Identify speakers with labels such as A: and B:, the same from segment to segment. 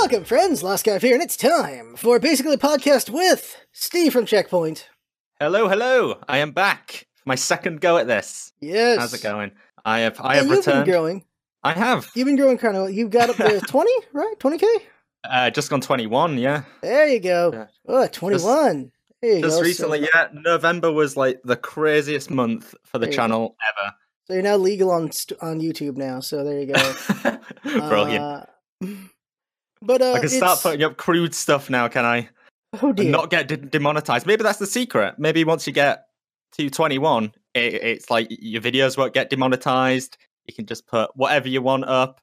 A: Welcome, friends. Last guy here, and it's time for basically a podcast with Steve from Checkpoint.
B: Hello, hello. I am back. My second go at this.
A: Yes.
B: How's it going? I have I
A: And
B: have
A: you've
B: returned.
A: been growing.
B: I have.
A: You've been growing kind of. You got up to twenty, right? Twenty k.
B: Uh, just gone 21, yeah.
A: There you go.
B: Yeah.
A: Oh, 21. there you
B: Just
A: go.
B: recently,
A: So,
B: yeah. November was like the craziest month for the
A: There
B: channel
A: so you're now legal on on YouTube now. So there you go.
B: ever. Brilliant.
A: Uh, but uh,
B: I can start
A: it's-
B: putting up crude stuff now, can I?
A: Oh
B: And
A: dear.
B: not get de- demonetized. Maybe that's the secret. Maybe once you get to 21, it, it's like your videos won't get demonetized. You can just put whatever you want up.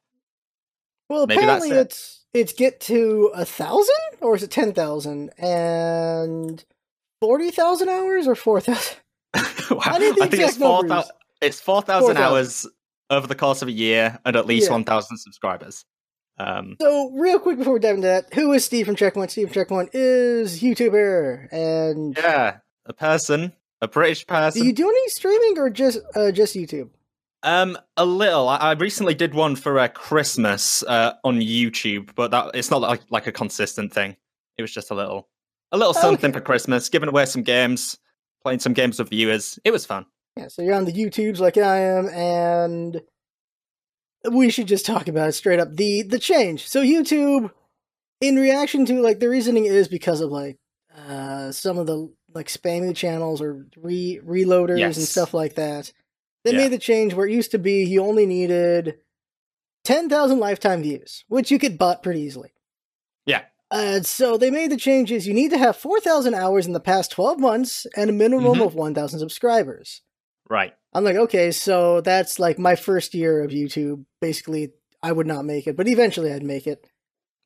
A: Well,
B: Maybe that's
A: apparently
B: it.
A: it's it's get to a thousand or is it ten thousand and forty thousand hours or four thousand?
B: Wow.
A: I the
B: think it's four
A: numbers.
B: It's four thousand
A: 4,000.
B: hours over the course of a year, and at least
A: Yeah.
B: one thousand subscribers. Um,
A: So, real quick before we dive into that, who is Steve from Checkpoint? Steve from Checkpoint is YouTuber, and
B: yeah, a person, a British person.
A: do you do any streaming or just uh, just YouTube?
B: Um, a little. I, I recently did one for uh, Christmas uh, on YouTube, but that it's not like like a consistent thing. It was just a little, a little something
A: Okay.
B: for Christmas, giving away some games, playing some games with viewers. It was fun.
A: Yeah, so you're on the YouTubes like I am, and we should just talk about it straight up. The the change. So YouTube, in reaction to like the reasoning is because of like uh some of the like spammy channels or re reloaders and stuff like that. They
B: Yeah.
A: made the change where it used to be you only needed ten thousand lifetime views, which you could butt pretty easily.
B: Yeah.
A: Uh, so they made the changes. You need to have four thousand hours in the past twelve months and a minimum
B: Mhm.
A: of one thousand subscribers.
B: Right.
A: I'm like, okay, so that's like my first year of YouTube. Basically, I would not make it, but eventually I'd make it.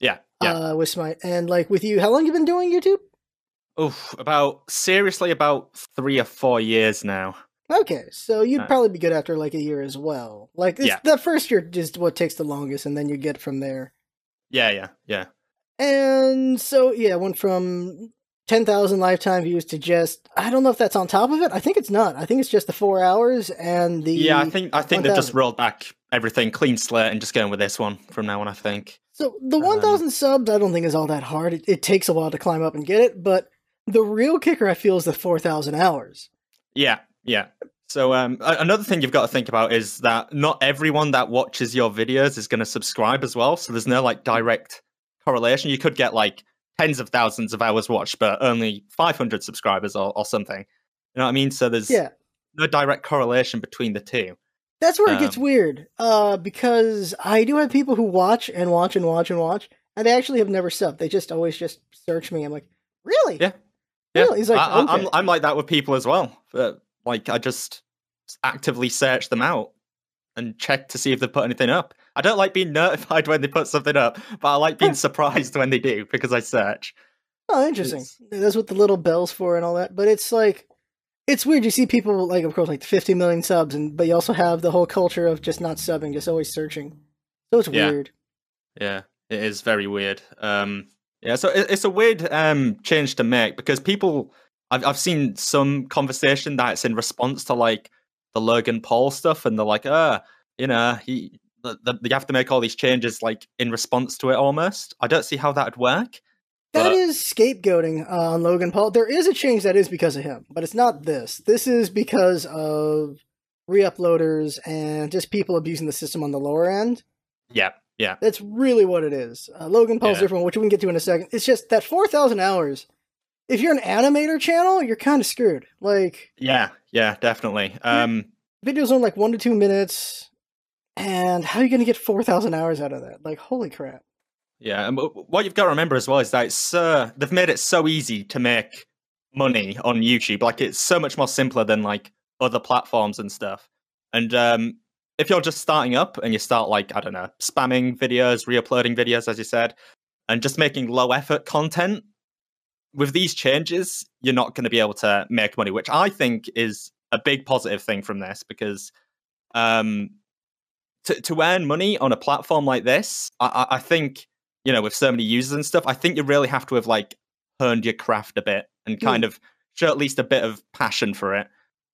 B: Yeah. Yeah.
A: Uh, with my and like with you, how long you been doing YouTube?
B: Oh, About seriously, about three or four years now.
A: Okay, so you'd
B: Uh,
A: probably be good after like a year as well. Like it's,
B: Yeah.
A: the first year is what takes the longest, and then you get from there.
B: Yeah. Yeah. Yeah.
A: And so yeah, went from ten thousand lifetime views to just I don't know if that's on top of it. I think it's not. I think it's just the four hours and the
B: Yeah, I think I think they've just rolled back everything clean slate and just going with this one from now on. I think.
A: So the
B: Um,
A: 1,000 subs, I don't think is all that hard. It, it takes a while to climb up and get it, but the real kicker, I feel, is the 4,000 hours.
B: Yeah, yeah. So um, another thing you've got to think about is that not everyone that watches your videos is going to subscribe as well. So there's no like direct correlation. You could get like tens of thousands of hours watched, but only 500 subscribers or, or something. You know what I mean? So there's
A: Yeah,
B: no direct correlation between the two.
A: that's where it gets
B: Um,
A: weird. Uh, because I do have people who watch and watch and watch and watch, and they actually have never subbed. They just always just search me. I'm like, really?
B: Yeah. Yeah,
A: Really? He's like,
B: I, I,
A: okay.
B: I'm I'm like that with people as well. But like I just actively search them out and check to see if they put anything up. I don't like being notified when they put something up, but I like being surprised when they do because I search.
A: Oh, interesting.
B: It's-
A: That's what the little bells for and all that. But it's like, it's weird. You see people like, of course, like 50 million subs, and but you also have the whole culture of just not subbing, just always searching. So it's
B: Yeah.
A: weird.
B: Yeah, it is very weird. Um, yeah, so it, it's a weird um change to make because people, I've I've seen some conversation that's in response to like the Logan Paul stuff, and they're like, ah, you know, he. The, the, you have to make all these changes like in response to it almost. I don't see how that'd work.
A: That
B: But-
A: is scapegoating uh, on Logan Paul. There is a change that is because of him, but it's not this. This is because of re-uploaders and just people abusing the system on the lower end.
B: Yeah, yeah,
A: That's really what it is. Uh, Logan Paul's
B: Yeah.
A: different, which we can get to in a second. It's just that 4,000 hours. If you're an animator channel, you're kind of screwed. Like,
B: yeah, yeah, definitely. Um,
A: videos on like one to two minutes, and how are you going to get 4,000 hours out of that? Like, holy crap.
B: yeah, and what you've got to remember as well is that it's so they've made it so easy to make money on YouTube. Like it's so much more simpler than like other platforms and stuff. And um, if you're just starting up and you start like I don't know, spamming videos, re-uploading videos, as you said, and just making low effort content, with these changes, you're not going to be able to make money, which I think is a big positive thing from this because um, to to earn money on a platform like this, I, I think you know with so many users and stuff, I think you really have to have like honed your craft a bit and kind of show at least a bit of passion for it.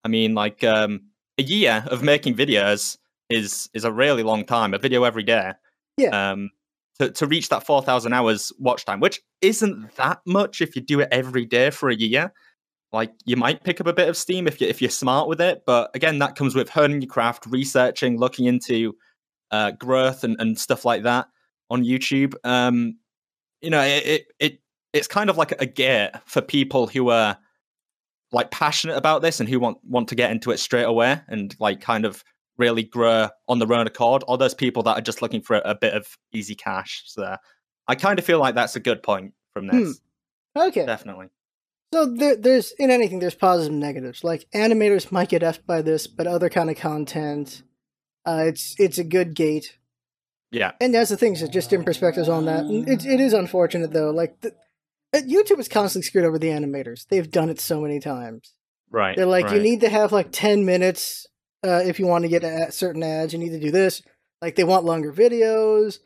B: I mean, like um, a year of making videos is is a really long time. A video every day.
A: Yeah.
B: Um, to, to reach that 4,000 hours watch time, which isn't that much if you do it every day for a year. Like you might pick up a bit of steam if you if you're smart with it, but again, that comes with honing your craft, researching, looking into uh, growth and, and stuff like that on YouTube. Um, you know, it, it it it's kind of like a gate for people who are like passionate about this and who want want to get into it straight away and like kind of really grow on their own accord, or those people that are just looking for a, a bit of easy cash. So I kind of feel like that's a good point from
A: Hmm.
B: this.
A: Okay.
B: Definitely.
A: So there, there's in anything there's positives and negatives. Like animators might get effed by this, but other kind of content, uh, it's it's a good gate.
B: Yeah.
A: And that's the things that just different perspectives on that. And It it is unfortunate though. Like the, uh, YouTube is constantly screwed over the animators. They've done it so many times.
B: Right.
A: They're like, you need to have like ten minutes uh, if you want to get a- certain ads. You need to do this. Like they want longer videos.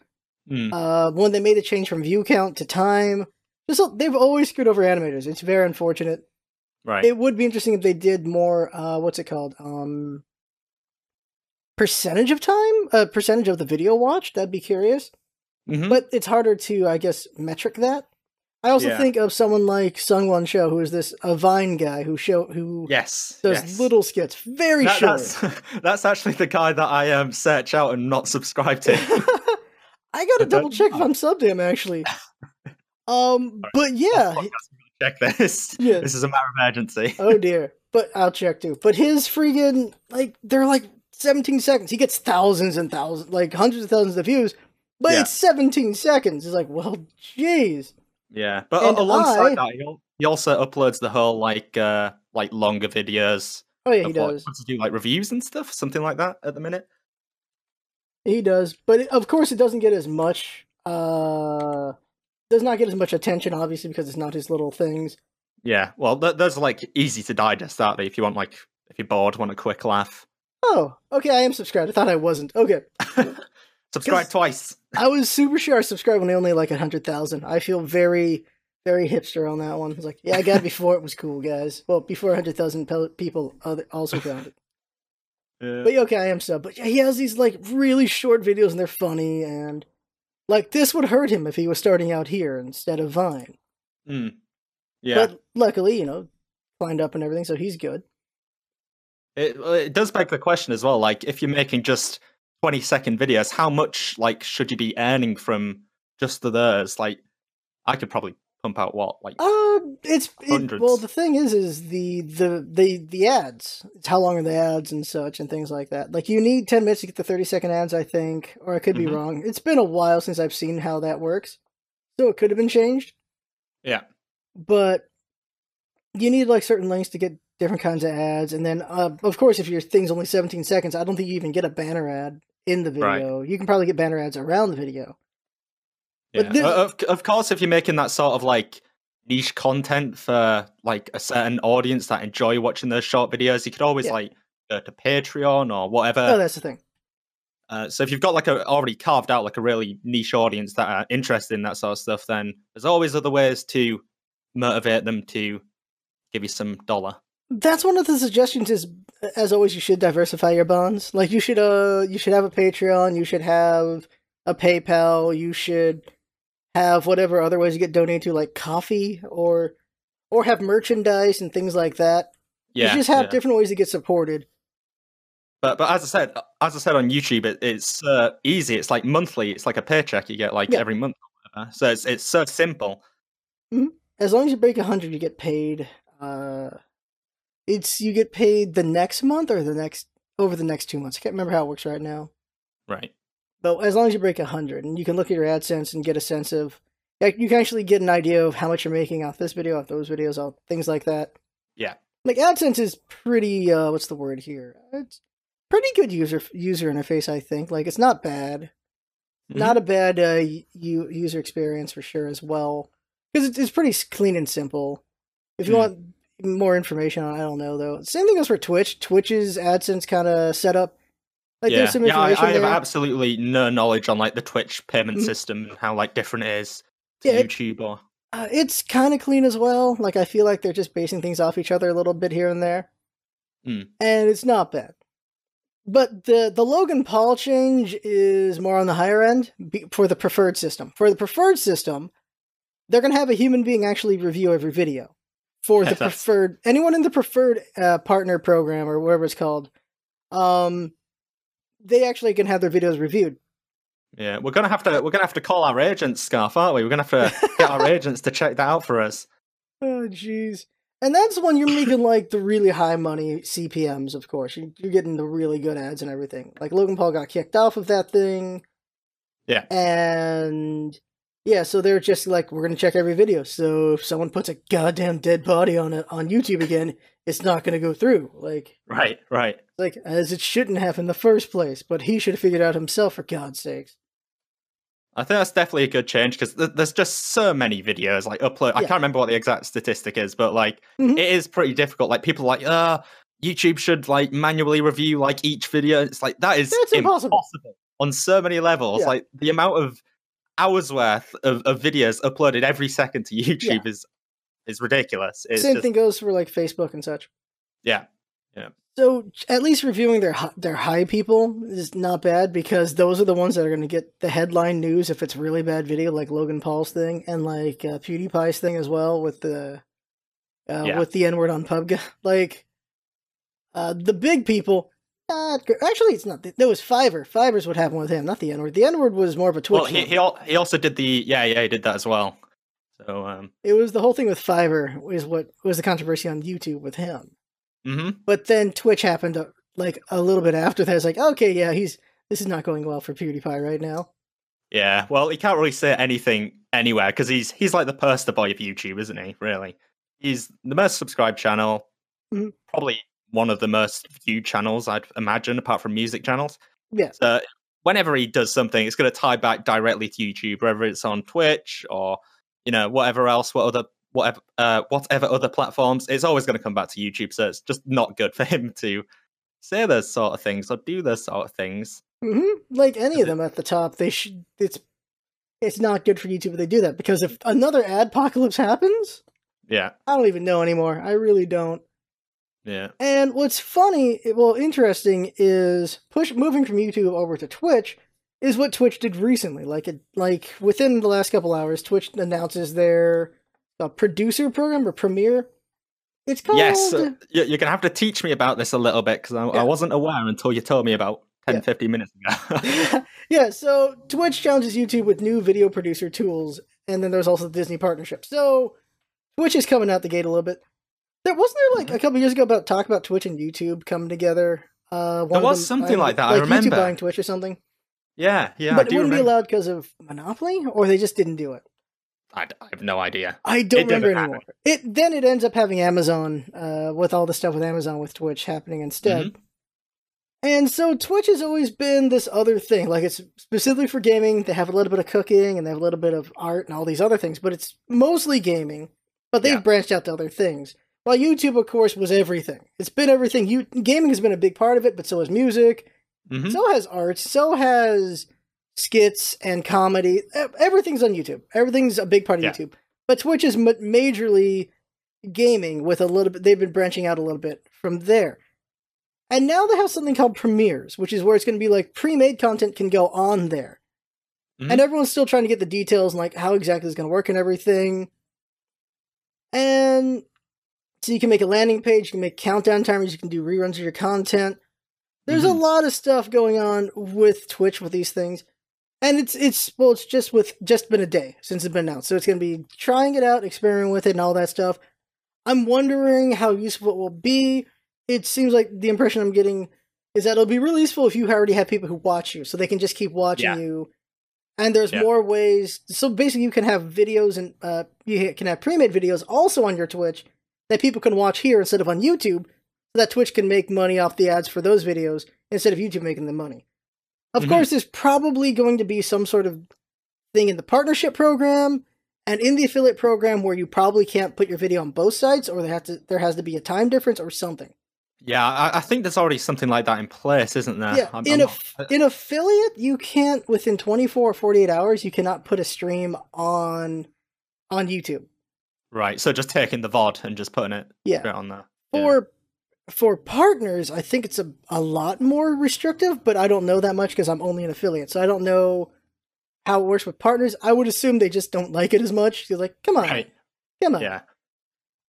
B: Mm,
A: Uh, when they made a change from view count to time, just they've always screwed over animators. It's very unfortunate.
B: right.
A: It would be interesting if they did more. Uh, what's it called? Um, percentage of time, uh, percentage of the video watched. That'd be curious.
B: Mhm.
A: But it's harder to, I guess, metric that. I also
B: Yeah.
A: think of someone like Sungwon Cho, who is this a Vine guy who show who
B: yes.
A: does
B: yes.
A: little skits, very
B: That-
A: short.
B: that's that's actually the guy that I um search out and not subscribe to.
A: I gotta
B: I
A: double check if. I'm subbed to him actually. Um, but yeah,
B: Check this.
A: Yeah.
B: This is a matter of urgency.
A: oh dear. But I'll check too. But his freaking like they're like 17 seconds. He gets thousands and thousands, like hundreds of thousands of views. But
B: Yeah.
A: it's 17 seconds. It's like, well, jeez.
B: Yeah, but
A: And
B: alongside
A: I-
B: that, he, he also uploads the whole like uh like longer videos.
A: Oh yeah, he does.
B: What to do like reviews and stuff, something like that at the minute.
A: He does. But it, of course, it doesn't get as much. Uh, does not get as much attention, obviously, because it's not his little things.
B: Yeah, well, th- those are like easy to digest, aren't they? If you want like if you're bored, want a quick laugh,
A: Oh, okay. I am subscribed. I thought I wasn't. Okay.
B: Subscribe twice.
A: I was super sure I subscribed when I only like a hundred thousand. I feel very, very hipster on that one. It's like, yeah, I got it before it was cool, guys. Well, before a hundred thousand pe- people also found it.
B: Yeah.
A: But yeah, okay, I am sub. But yeah, he has these like really short videos and they're funny and like this would hurt him if he was starting out here instead of Vine.
B: Mm. Yeah,
A: But luckily, you know, climbed up and everything, so he's good.
B: it it does beg the question as well. Like, if you're making just 20 second videos, how much like should you be earning from just the those? Like, I could probably pump out what like
A: Uh, it's it, well. The thing is, is the the the the ads. It's how long are the ads and such and things like that. Like you need ten minutes to get the thirty second ads, I think, or I could be
B: Mhm.
A: wrong. It's been a while since I've seen how that works, so it could have been changed.
B: yeah.
A: But you need like certain lengths to get different kinds of ads, and then uh, of course, if your thing's only seventeen seconds, I don't think you even get a banner ad in the
B: Right.
A: video. You can probably get banner ads around the video.
B: Yeah.
A: This-
B: of of course, if you're making that sort of like niche content for like a certain audience that enjoy watching those short videos, you could always
A: Yeah.
B: like go to Patreon or whatever.
A: oh, that's the thing.
B: Uh, so if you've got like a already carved out like a really niche audience that are interested in that sort of stuff, then there's always other ways to motivate them to give you some dollar.
A: That's one of the suggestions. Is as always, you should diversify your bonds. Like you should, uh, you should have a Patreon. You should have a PayPal. You should have whatever other ways you get donated to, like coffee or or have merchandise and things like that.
B: Yeah,
A: you just have
B: yeah.
A: different ways to get supported.
B: But but as I said, as I said on YouTube, it, it's uh, easy. It's like monthly. It's like a paycheck you get like
A: Yeah.
B: every month. So it's it's so simple.
A: As long as you break a hundred, you get paid. Uh, it's you get paid the next month or the next over the next two months. I can't remember how it works right now.
B: Right.
A: But as long as you break a hundred, and you can look at your AdSense and get a sense of, like, you can actually get an idea of how much you're making off this video, off those videos, off things like that.
B: Yeah.
A: Like AdSense is pretty. Uh, what's the word here? It's pretty good user user interface. I think. Like it's not bad.
B: Mhm.
A: Not a bad uh, u- user experience for sure as well. Because it's, it's pretty clean and simple. If you
B: Mm.
A: want more information on, it, I don't know though. Same thing goes for Twitch. Twitch's AdSense kind of setup. Like
B: yeah,
A: there's some
B: yeah. I, I have absolutely no knowledge on like the Twitch payment
A: Mhm.
B: system and how like different it is to
A: Yeah,
B: YouTube or
A: Uh, it's kind of clean as well. Like I feel like they're just basing things off each other a little bit here and there,
B: Mm.
A: and it's not bad. But the the Logan Paul change is more on the higher end be- for the preferred system. For the preferred system, they're going to have a human being actually review every video. For the preferred, anyone in the preferred uh, partner program or whatever it's called, um, they actually can have their videos reviewed.
B: Yeah, we're gonna have to we're gonna have to call our agents, Scarf, aren't we? We're gonna have to get our agents to check that out for us.
A: Oh, jeez. And that's when you're making like the really high money CPMs, of course. You- You're getting the really good ads and everything. Like Logan Paul got kicked off of that thing.
B: Yeah.
A: And yeah, so they're just like, we're going to check every video. So if someone puts a goddamn dead body on it on YouTube again, it's not going to go through. Like,
B: Right, right.
A: like as it shouldn't have in the first place. But he should have figured out himself, for God's sakes.
B: I think that's definitely a good change because th- there's just so many videos like upload. I can't remember what the exact statistic is, but like
A: Mhm.
B: it is pretty difficult. Like people are like, uh, YouTube should like manually review like each video. It's like that is
A: impossible.
B: impossible on so many levels.
A: Yeah.
B: Like the amount of hours worth of, of videos uploaded every second to YouTube is is ridiculous. It's
A: Same
B: just,
A: thing goes for like Facebook and such.
B: Yeah. Yeah.
A: So at least reviewing their their high people is not bad because those are the ones that are going to get the headline news if it's really bad video, like Logan Paul's thing and like uh, PewDiePie's thing as well with the uh,
B: Yeah.
A: with the N word on PUBG. Like uh, the big people, not gr- actually it's not. There was Fiverr. Fiverr's what happened with him, not the N word. The N word was more of a Twitch.
B: Well, he he, al- he also did the yeah yeah he did that as well. So um,
A: It was the whole thing with Fiverr is what was the controversy on YouTube with him.
B: hmm
A: But then Twitch happened uh, like a little bit after that. It's like, okay, yeah, he's this is not going well for PewDiePie right now.
B: yeah. Well, he can't really say anything anywhere because he's he's like the poster boy of YouTube, isn't he? Really, he's the most subscribed channel,
A: Mhm.
B: probably one of the most viewed channels I'd imagine, apart from music channels.
A: Yes.
B: So whenever he does something, it's going to tie back directly to YouTube, whether it's on Twitch or you know whatever else, what other whatever uh, whatever other platforms. It's always going to come back to YouTube. So it's just not good for him to say those sort of things or do those sort of things.
A: hmm Like any of them at the top, they should. It's it's not good for YouTube if they do that because if another adpocalypse happens,
B: Yeah,
A: I don't even know anymore. I really don't.
B: Yeah,
A: And what's funny, well, interesting is push moving from YouTube over to Twitch is what Twitch did recently. Like it, like within the last couple hours, Twitch announces their uh, producer program or premiere. It's called
B: yes. uh, you- you're going to have to teach me about this a little bit because I,
A: Yeah.
B: I wasn't aware until you told me about 10,
A: Yeah.
B: 15 minutes ago.
A: yeah, so Twitch challenges YouTube with new video producer tools, and then there's also the Disney partnership. So Twitch is coming out the gate a little bit. There wasn't there like a couple years ago about talk about Twitch and YouTube coming together. Uh,
B: There was
A: them
B: something
A: buying-
B: like that, I
A: Like
B: remember.
A: YouTube buying Twitch or something.
B: yeah, yeah.
A: but
B: I
A: it wouldn't be allowed because of monopoly, or they just didn't do it.
B: I have no idea.
A: I don't
B: It
A: remember
B: happen.
A: anymore. It then it ends up having Amazon uh, with all the stuff with Amazon with Twitch happening instead.
B: Mm-hmm.
A: And so Twitch has always been this other thing. Like it's specifically for gaming. They have a little bit of cooking and they have a little bit of art and all these other things, but it's mostly gaming. But they've
B: Yeah.
A: branched out to other things. While YouTube, of course, was everything. It's been everything. You gaming has been a big part of it, but so has music.
B: Mhm.
A: So has art. So has skits and comedy. Everything's on YouTube. Everything's a big part of
B: Yeah.
A: YouTube. But Twitch is ma- majorly gaming with a little bit. They've been branching out a little bit from there. And now they have something called premieres, which is where it's going to be like pre-made content can go on there.
B: Mhm.
A: And everyone's still trying to get the details and like how exactly it's going to work and everything. And so you can make a landing page, you can make countdown timers, you can do reruns of your content. There's a
B: Mhm.
A: lot of stuff going on with Twitch with these things. And it's it's well, it's just with just been a day since it's been announced. So it's gonna be trying it out, experimenting with it and all that stuff. I'm wondering how useful it will be. It seems like the impression I'm getting is that it'll be really useful if you already have people who watch you, so they can just keep watching
B: Yeah.
A: you. And there's
B: Yeah.
A: more ways. So basically, you can have videos and uh, you can have pre-made videos also on your Twitch that people can watch here instead of on YouTube, so that Twitch can make money off the ads for those videos instead of YouTube making the money. Of
B: Mhm.
A: course, there's probably going to be some sort of thing in the partnership program and in the affiliate program where you probably can't put your video on both sides, or there have to there has to be a time difference or something.
B: Yeah, I, I think there's already something like that in place, isn't there?
A: Yeah,
B: I'm-
A: in
B: I'm not-
A: in affiliate, you can't within 24 or 48 hours, you cannot put a stream on on YouTube.
B: Right. So just taking the VOD and just putting it
A: Yeah.
B: on there. Yeah.
A: For for partners, I think it's a, a lot more restrictive, but I don't know that much because I'm only an affiliate. So I don't know how it works with partners. I would assume they just don't like it as much. You're like, come on,
B: Right.
A: come on.
B: Yeah.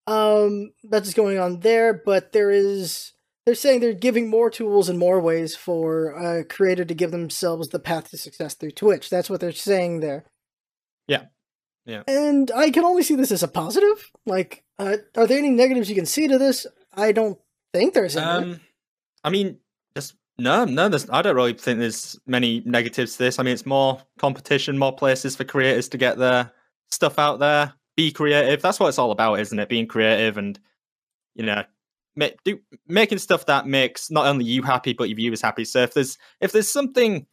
A: Um, that's what's going on there, but there is they're saying they're giving more tools and more ways for a creator to give themselves the path to success through Twitch. That's what they're saying there.
B: Yeah. Yeah.
A: And I can only see this as a positive. Like, uh, are there any negatives you can see to this? I don't think there's any.
B: Um, I mean, just no, no. There's, I don't really think there's many negatives to this. I mean, it's more competition, more places for creators to get their stuff out there. Be creative. That's what it's all about, isn't it? Being creative and you know, make, do making stuff that makes not only you happy but your viewers happy. So if there's if there's something,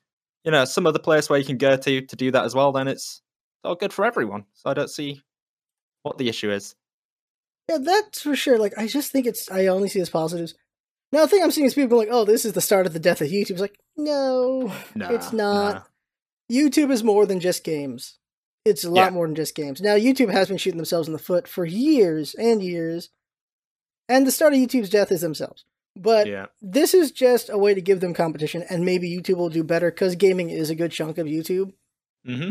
B: you know, some other place where you can go to to do that as well, then it's all good for everyone. So I don't see what the issue is.
A: Yeah, that's for sure. Like, I just think it's. I only see as positives. Now, the thing I'm seeing is people like, "Oh, this is the start of the death of YouTube." It's like, no, it's not.
B: nah.
A: YouTube is more than just games. It's a lot
B: Yeah.
A: more than just games. Now, YouTube has been shooting themselves in the foot for years and years, and the start of YouTube's death is themselves. But
B: Yeah.
A: this is just a way to give them competition, and maybe YouTube will do better because gaming is a good chunk of YouTube.
B: Mm-hmm.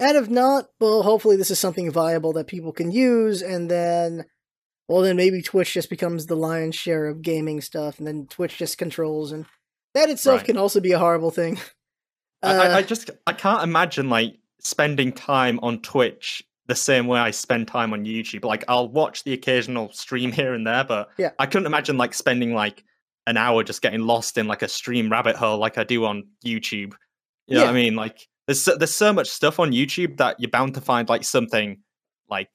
A: And if not, well, hopefully this is something viable that people can use, and then, well, then maybe Twitch just becomes the lion's share of gaming stuff, and then Twitch just controls, and that itself
B: Right.
A: can also be a horrible thing.
B: I, I- I
A: Uh,
B: just I can't imagine like spending time on Twitch the same way I spend time on YouTube. Like I'll watch the occasional stream here and there, but
A: Yeah.
B: I couldn't imagine like spending like an hour just getting lost in like a stream rabbit hole like I do on YouTube. You know what I mean? Like there's so, there's so much stuff on YouTube that you're bound to find like something like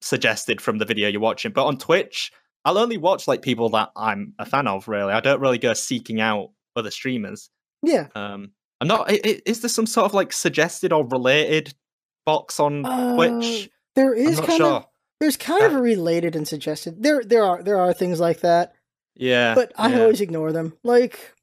B: suggested from the video you're watching. But on Twitch, I'll only watch like people that I'm a fan of. Really, I don't really go seeking out other streamers.
A: yeah.
B: Um, I'm not. Is there some sort of like suggested or related box on Twitch?
A: Uh, There
B: I'm
A: is kind
B: sure.
A: of there's kind of a related and suggested. There there are there are things like that,
B: Yeah,
A: but I
B: yeah.
A: always ignore them. Like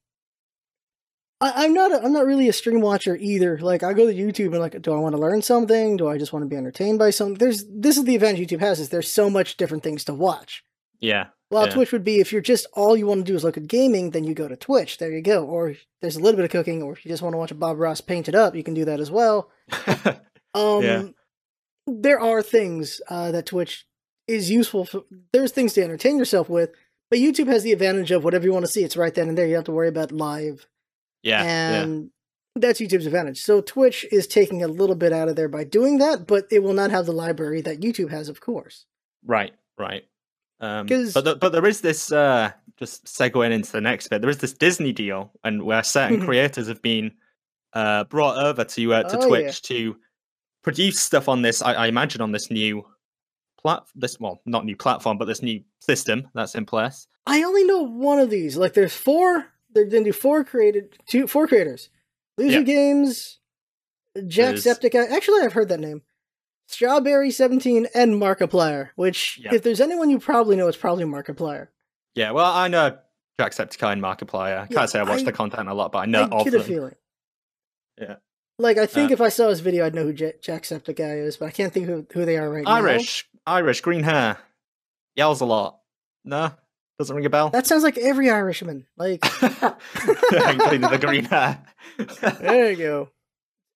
A: I, I'm not a, I'm not really a stream watcher either. Like I go to YouTube and like, do I want to learn something? Do I just want to be entertained by something? There's this is the advantage YouTube has is there's so much different things to watch.
B: yeah,
A: Well,
B: Yeah.
A: Twitch would be if you're just all you want to do is look at gaming, then you go to Twitch. There you go. Or there's a little bit of cooking, or if you just want to watch a Bob Ross paint it up, you can do that as well. Um,
B: Yeah.
A: there are things uh, that Twitch is useful for. There's things to entertain yourself with, but YouTube has the advantage of whatever you want to see. It's right then and there. You don't have to worry about live,
B: yeah, yeah.
A: and that's YouTube's advantage. So Twitch is taking a little bit out of there by doing that, but it will not have the library that YouTube has, of course.
B: Right, right. Um, but the, but there is this. Uh, just segueing into the next bit, there is this Disney deal, and where certain
A: Mhm.
B: creators have been uh, brought over to uh, to
A: Oh,
B: Twitch
A: yeah.
B: to produce stuff on this. I, I imagine on this new plat, this well, not new platform, but this new system that's in place.
A: I only know one of these. Like, there's four. They're going to do four created, two, four creators. Loser
B: Yeah.
A: Games, Jacksepticeye. Actually, I've heard that name. Strawberry Seventeen and Markiplier. Which,
B: Yeah.
A: if there's anyone you probably know, it's probably Markiplier.
B: Yeah, well, I know Jacksepticeye and Markiplier. I can't
A: Yeah,
B: say I watch the content a lot, but I know
A: I
B: of
A: get a feeling.
B: Yeah.
A: Like, I think
B: Uh,
A: if I saw his video, I'd know who J- Jacksepticeye is, but I can't think who who they are right now.
B: Irish, Irish, green hair, yells a lot. No, doesn't ring a bell.
A: That sounds like every Irishman. Like,
B: Including the green hair.
A: there you go.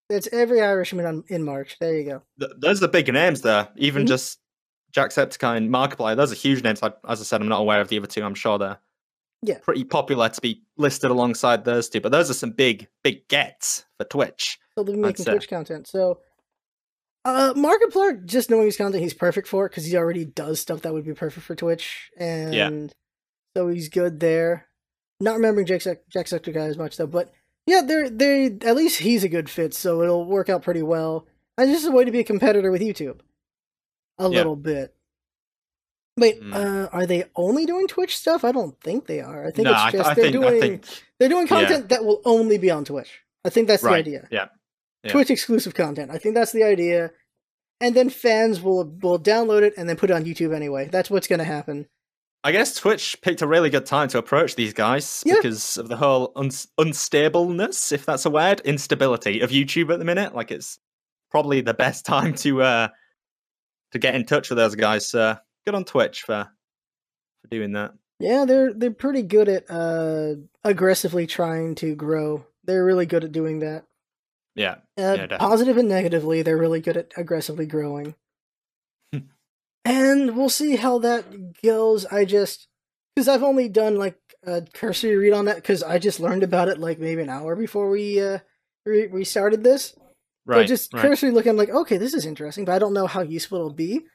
A: That's every Irishman on, in March. There you go.
B: Th- Those are the big names there. Even
A: Mhm.
B: just Jacksepticeye and Markiplier, those are huge names. I, as I said, I'm not aware of the other two. I'm sure they're
A: Yeah.
B: pretty popular to be listed alongside those two. But those are some big, big gets for Twitch.
A: So they'll be making. Twitch content. So, uh, Markiplier, just knowing his content, he's perfect for it because he already does stuff that would be perfect for Twitch, and so he's good there. Not remembering Jack Jacksepticeye as much though, but yeah, they're they at least he's a good fit, so it'll work out pretty well. And just a way to be a competitor with YouTube, a
B: Yeah.
A: little bit. Wait,
B: Mm.
A: uh, are they only doing Twitch stuff? I don't think they are. I think
B: no,
A: it's
B: I,
A: just
B: I
A: they're
B: think,
A: doing
B: think,
A: they're doing
B: yeah.
A: content that will only be on Twitch. I think that's the idea.
B: Yeah. Yeah.
A: Twitch exclusive content. I think that's the idea. And then fans will will download it and then put it on YouTube anyway. That's what's going to happen.
B: I guess Twitch picked a really good time to approach these guys
A: Yeah.
B: because of the whole uns- unstableness, if that's a word, instability of YouTube at the minute. Like it's probably the best time to uh to get in touch with those guys. So good on Twitch for for doing that.
A: Yeah, they're they're pretty good at uh aggressively trying to grow. They're really good at doing that.
B: Yeah.
A: Uh,
B: Yeah,
A: positive and negatively, they're really good at aggressively growing. And we'll see how that goes. I just because I've only done like a cursory read on that because I just learned about it like maybe an hour before we uh we, we started this.
B: Right.
A: so just
B: right.
A: cursory looking, like, okay, this is interesting, but I don't know how useful it'll be.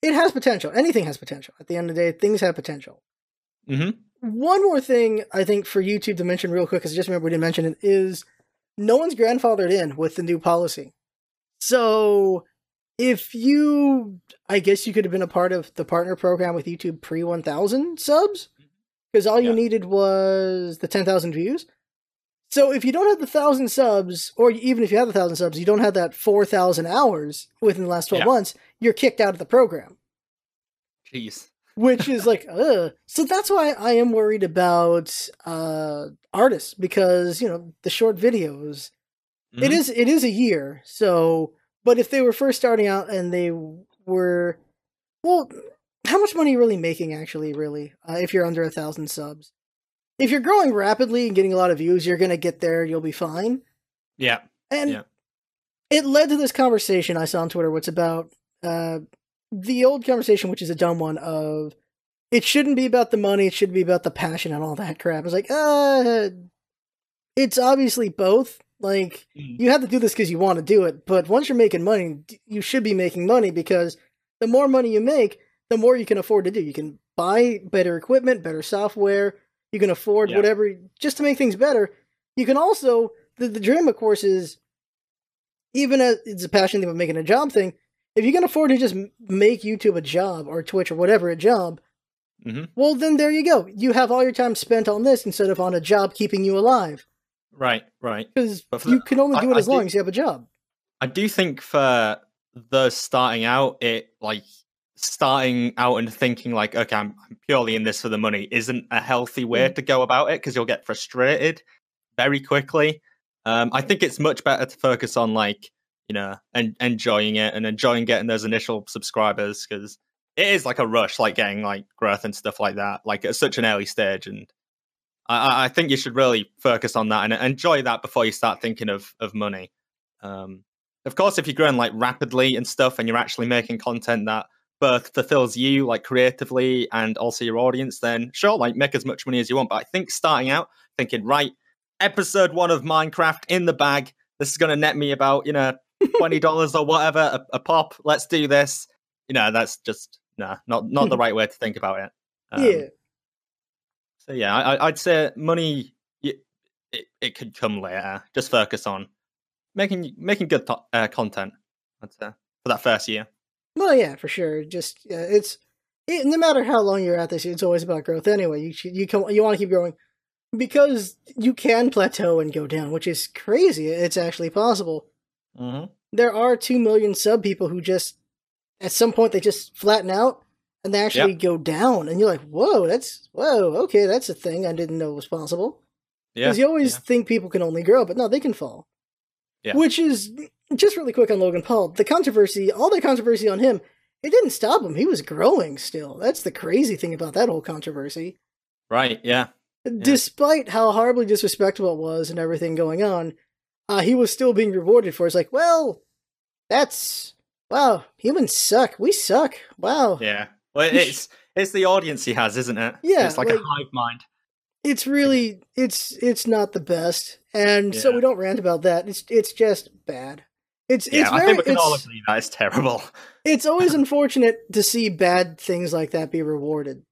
A: It has potential. Anything has potential. At the end of the day, things have potential.
B: hmm
A: One more thing I think for YouTube to mention real quick, because I just remember we didn't mention it, is no one's grandfathered in with the new policy. So if you, I guess you could have been a part of the partner program with YouTube pre 1000 subs, because all you
B: Yeah.
A: needed was the 10,000 views. So if you don't have the 1,000 subs, or even if you have the 1,000 subs, you don't have that 4,000 hours within the last 12
B: Yeah.
A: months, you're kicked out of the program
B: Jeez.
A: which is like uh so that's why i am worried about uh artists because you know the short videos it
B: Mhm.
A: is it is a year so but if they were first starting out and they were well how much money are you really making actually really uh, if you're under a thousand subs if you're growing rapidly and getting a lot of views you're gonna get there you'll be fine
B: Yeah.
A: and
B: Yeah.
A: it led to this conversation I saw on Twitter, what's about uh, the old conversation, which is a dumb one of it shouldn't be about the money, it should be about the passion and all that crap. It's like, uh, it's obviously both. Like,
B: Mm.
A: you have to do this because you want to do it, but once you're making money, you should be making money because the more money you make, the more you can afford to do. You can buy better equipment, better software, you can afford
B: Yeah.
A: whatever just to make things better. You can also, the, the dream, of course, is even as it's a passion thing of making a job thing, if you can afford to just make YouTube a job or Twitch or whatever a job,
B: Mhm.
A: well, then there you go. You have all your time spent on this instead of on a job keeping you alive.
B: Right. Right.
A: Because you can only
B: I-
A: do it
B: I
A: as long
B: do-
A: as you have a job.
B: I do think for the starting out, it like starting out and thinking like, okay, I'm, I'm purely in this for the money, isn't a healthy way to go about it because you'll get frustrated very quickly. Um, I think it's much better to focus on like you know and enjoying it and enjoying getting those initial subscribers because it is like a rush, like getting like growth and stuff like that, like at such an early stage. And I, I- think you should really focus on that and enjoy that before you start thinking of of money. Um, of course, if you're growing like rapidly and stuff, and you're actually making content that both fulfills you like creatively and also your audience, then sure, like make as much money as you want. But I think starting out thinking, right, episode one of Minecraft in the bag, this is going to net me about you know twenty dollars or whatever a, a pop. Let's do this. You know, that's just nah, not not the right way to think about it. Um,
A: yeah.
B: So yeah, I, I'd say money. y- It, it could come later. Just focus on making making good uh, content. I'd say for that first year.
A: Well, yeah, for sure. Just yeah, it's it, no matter how long you're at this, it's always about growth. Anyway, you you can, you want to keep growing because you can plateau and go down, which is crazy. It's actually possible.
B: Mm-hmm.
A: There are two million sub people who just at some point they just flatten out and they actually go down, and you're like, whoa, that's whoa, okay, that's a thing I didn't know was possible.
B: Yeah.
A: Because you always
B: yeah.
A: think people can only grow, but no, they can fall.
B: Yeah.
A: Which is just really quick on Logan Paul. The controversy, all the controversy on him, it didn't stop him. He was growing still. That's the crazy thing about that whole controversy.
B: Right. Yeah.
A: Despite how horribly disrespectful it was and everything going on, uh, he was still being rewarded for. it. It's like, well, that's wow. Humans suck. We suck. Wow.
B: Yeah. Well, it's it's the audience he has, isn't it?
A: Yeah,
B: It's like,
A: like-
B: a hive mind.
A: it's really it's it's not the best and so we don't rant about that it's it's just bad it's
B: Yeah,
A: it's
B: I
A: very
B: think we can all agree that it's terrible.
A: it's always unfortunate to see bad things like that be rewarded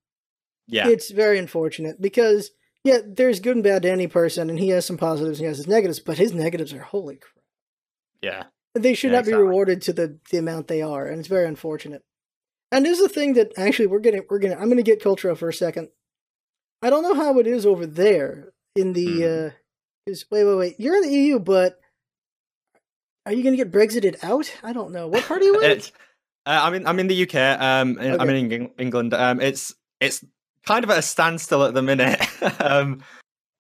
B: Yeah.
A: it's very unfortunate because yeah there's good and bad to any person and he has some positives and he has his negatives but his negatives are holy crap
B: yeah.
A: they should
B: Yeah,
A: not be rewarded to the the amount they are and it's very unfortunate and this is the thing that actually we're getting we're gonna i'm gonna get cultural for a second i don't know how it is over there in the
B: Mhm.
A: uh is wait wait wait you're in the eu but are you gonna get brexited out i don't know what part are you in
B: uh, I'm in I'm in the UK. Um, in- I'm in Eng- England. Um, it's it's kind of at a standstill at the minute. um,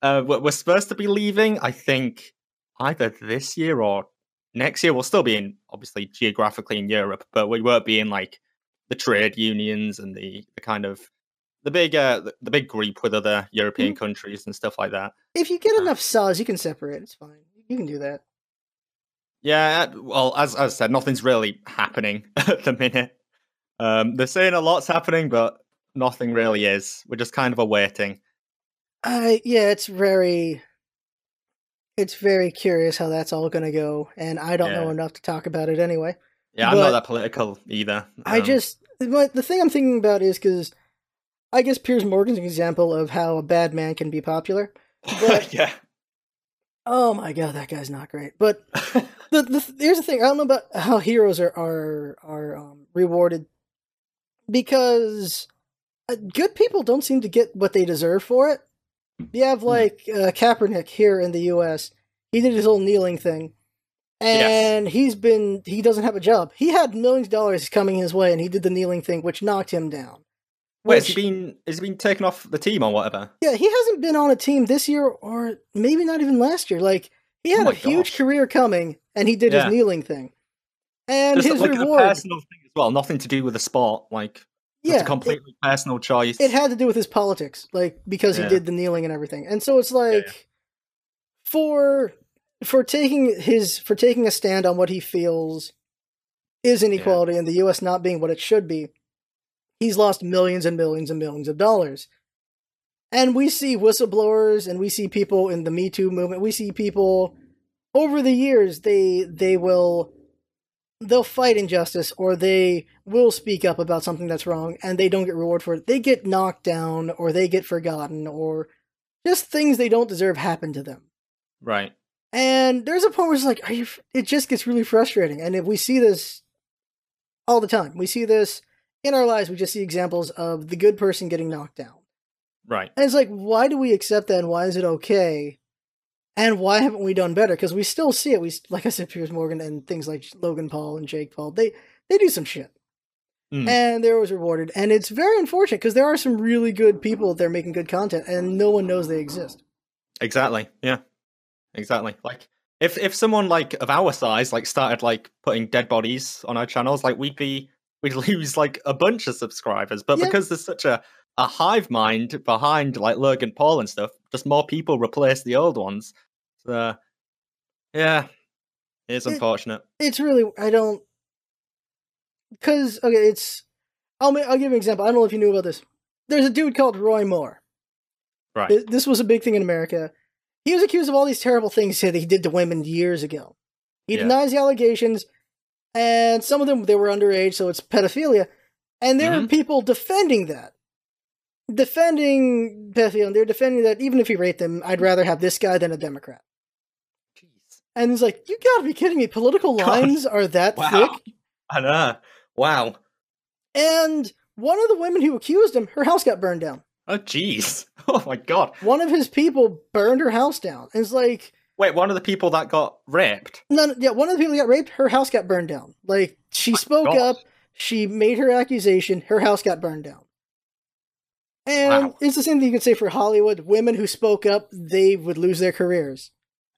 B: uh, we're we're supposed to be leaving. I think either this year or next year. We'll still be in obviously geographically in Europe, but we won't be in like the trade unions and the the kind of the big uh, the, big group with other European
A: Mm-hmm.
B: countries and stuff like that.
A: If you get
B: Uh,
A: enough saws, you can separate. It's fine. You can do that.
B: Yeah, uh, well, as, as I said, nothing's really happening at the minute. Um, they're saying a lot's happening, but nothing really is. We're just kind of awaiting.
A: I yeah, it's very it's very curious how that's all going to go and I don't know enough to talk about it anyway.
B: Yeah, I'm not that political either.
A: I
B: Um,
A: just my, the thing I'm thinking about is cuz I guess Piers Morgan's an example of how a bad man can be popular. but-
B: yeah.
A: Oh my god, that guy's not great. But the, the here's the thing, I don't know about how heroes are are are um, rewarded because uh, good people don't seem to get what they deserve for it. You have like uh, Kaepernick here in the U.S. He did his whole kneeling thing, and he's been he doesn't have a job. He had millions of dollars coming his way, and he did the kneeling thing, which knocked him down.
B: Wait, has he been has he been taken off the team or whatever?
A: Yeah, he hasn't been on a team this year, or maybe not even last year. Like he oh had
B: Oh
A: a
B: my
A: huge career coming, and he did
B: Yeah.
A: his kneeling thing, and
B: Just
A: his
B: like a
A: reward.
B: personal thing as well, nothing to do with the sport. Like
A: Yeah,
B: a completely personal choice.
A: it, it had to do with his politics, like because
B: Yeah.
A: he did the kneeling and everything. And so it's like for for taking his for taking a stand on what he feels is inequality in the U.S. not being what it should be. He's lost millions and millions and millions of dollars. And we see whistleblowers and we see people in the Me Too movement. We see people over the years they they will they'll fight injustice or they will speak up about something that's wrong and they don't get reward for it. They get knocked down or they get forgotten or just things they don't deserve happen to them.
B: right.
A: And there's a point where it's like, are you? It just gets really frustrating. And if we see this all the time, we see this in our lives. We just see examples of the good person getting knocked down.
B: Right.
A: And it's like, why do we accept that? And why is it okay? And why haven't we done better? Because we still see it. We, like I said, Piers Morgan and things like Logan Paul and Jake Paul. They they do some shit,
B: Mm.
A: and they're always rewarded. And it's very unfortunate because there are some really good people out there making good content, and no one knows they exist.
B: Exactly. Yeah. Exactly. Like if if someone like of our size like started like putting dead bodies on our channels, like we'd be we'd lose like a bunch of subscribers. But
A: Yeah.
B: because there's such a a hive mind behind like Logan Paul and stuff, just more people replace the old ones. So yeah, it's
A: It-
B: unfortunate.
A: it's really I don't because okay, it's I'll I'll give you an example. I don't know if you knew about this. There's a dude called Roy Moore.
B: Right.
A: This was a big thing in America. He was accused of all these terrible things that he did to women years ago. He
B: Yeah.
A: denies the allegations, and some of them they were underage, so it's pedophilia. And there are
B: Mhm.
A: people defending that, defending pedophilia. And they're defending that even if he raped them, I'd rather have this guy than a Democrat.
B: Jeez.
A: And he's like, "You gotta be kidding me! Political
B: God.
A: lines are that
B: Wow.
A: thick."
B: I know. Wow.
A: And one of the women who accused him, her house got burned down.
B: Oh jeez. Oh my god.
A: One of his people burned her house down. It's like,
B: Wait, one of the people that got raped.
A: none, yeah, one of the people who got raped, her house got burned down. Like, she spoke
B: God.
A: up, she made her accusation, her house got burned down. And
B: Wow.
A: it's the same thing you could say for Hollywood. Women who spoke up, they would lose their careers.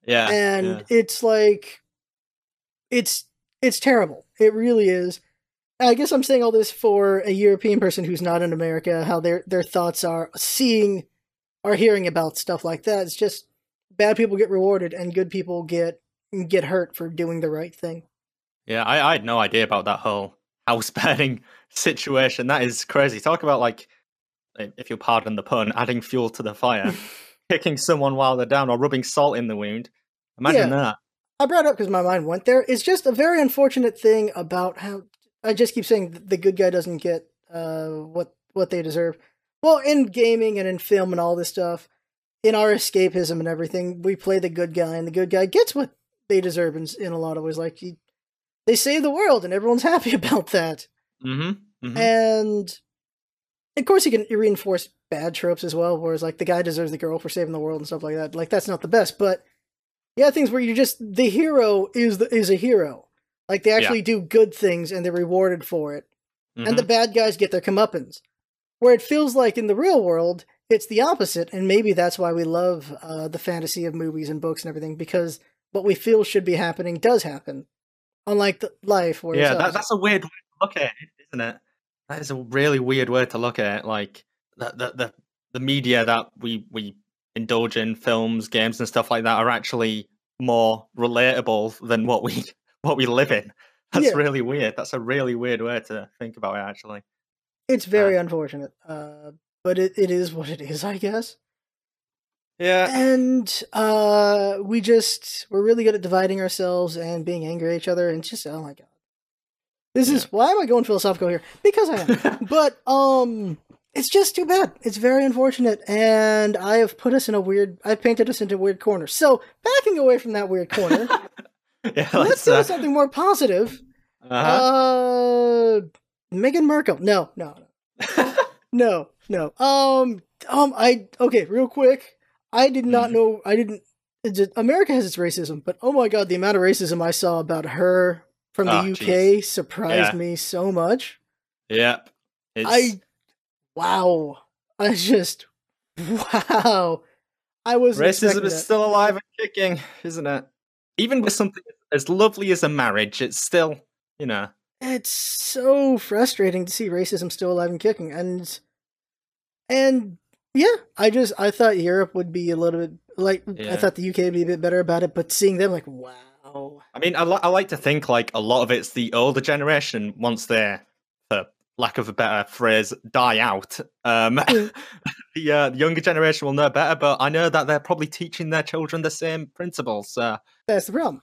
B: Yeah.
A: and
B: yeah.
A: it's like it's it's terrible it really is i guess i'm saying all this for a european person who's not in america how their their thoughts are seeing or hearing about stuff like that it's just bad people get rewarded and good people get get hurt for doing the right thing
B: Yeah, I, I had no idea about that whole house burning situation. That is crazy. Talk about like, if you'll pardon the pun, adding fuel to the fire, kicking someone while they're down, or rubbing salt in the wound. Imagine that.
A: I brought it up because my mind went there. It's just a very unfortunate thing about how I just keep saying the good guy doesn't get uh, what what they deserve. Well, in gaming and in film and all this stuff, in our escapism and everything, we play the good guy, and the good guy gets what they deserve in, in a lot of ways. Like he, they save the world, and everyone's happy about that.
B: Mm-hmm. hmm
A: And of course, you can reinforce bad tropes as well, whereas like the guy deserves the girl for saving the world and stuff like that. Like that's not the best, but yeah, things where you're just the hero is the is a hero. Like they actually do good things and they're rewarded for it, and the bad guys get their comeuppance. Where it feels like in the real world, it's the opposite, and maybe that's why we love uh, the fantasy of movies and books and everything because what we feel should be happening does happen, unlike the life where
B: yeah, that, that's a weird way to look at it, isn't it? That is a really weird way to look at it. Like the, the the the media that we we indulge in, films, games, and stuff like that, are actually more relatable than what we what we live in. That's
A: Yeah.
B: really weird. That's a really weird way to think about it. Actually,
A: It's very unfortunate, uh, but it, it is what it is, I guess.
B: yeah,
A: And uh, we just we're really good at dividing ourselves and being angry at each other, and just oh my god, this is why am I going philosophical here? Because I am. but um, it's just too bad. It's very unfortunate, and I have put us in a weird. I've painted us into a weird corner. So backing away from that weird corner,
B: yeah.
A: let's do to something more positive.
B: uh
A: Uh, Meghan Markle. No, no, no, no, no. Um, um, I okay, real quick. I did not
B: Mhm.
A: know. I didn't. Just- America has its racism, but oh my god, the amount of racism I saw about her from the
B: Oh,
A: UK surprised
B: Yeah.
A: me so much.
B: Yep. It's,
A: I, wow, I just, wow, I was
B: racism is still alive and kicking, isn't it? Even with something as lovely as a marriage, it's still, you know,
A: it's so frustrating to see racism still alive and kicking and and yeah i just i thought europe would be a little bit like i thought the uk would be a bit better about it but seeing them like wow
B: I mean, I, li- I like to think like a lot of it's the older generation once they're, for lack of a better phrase, die out. Um,
A: Mm.
B: the, uh, the younger generation will know better, but I know that they're probably teaching their children the same principles. So
A: that's the problem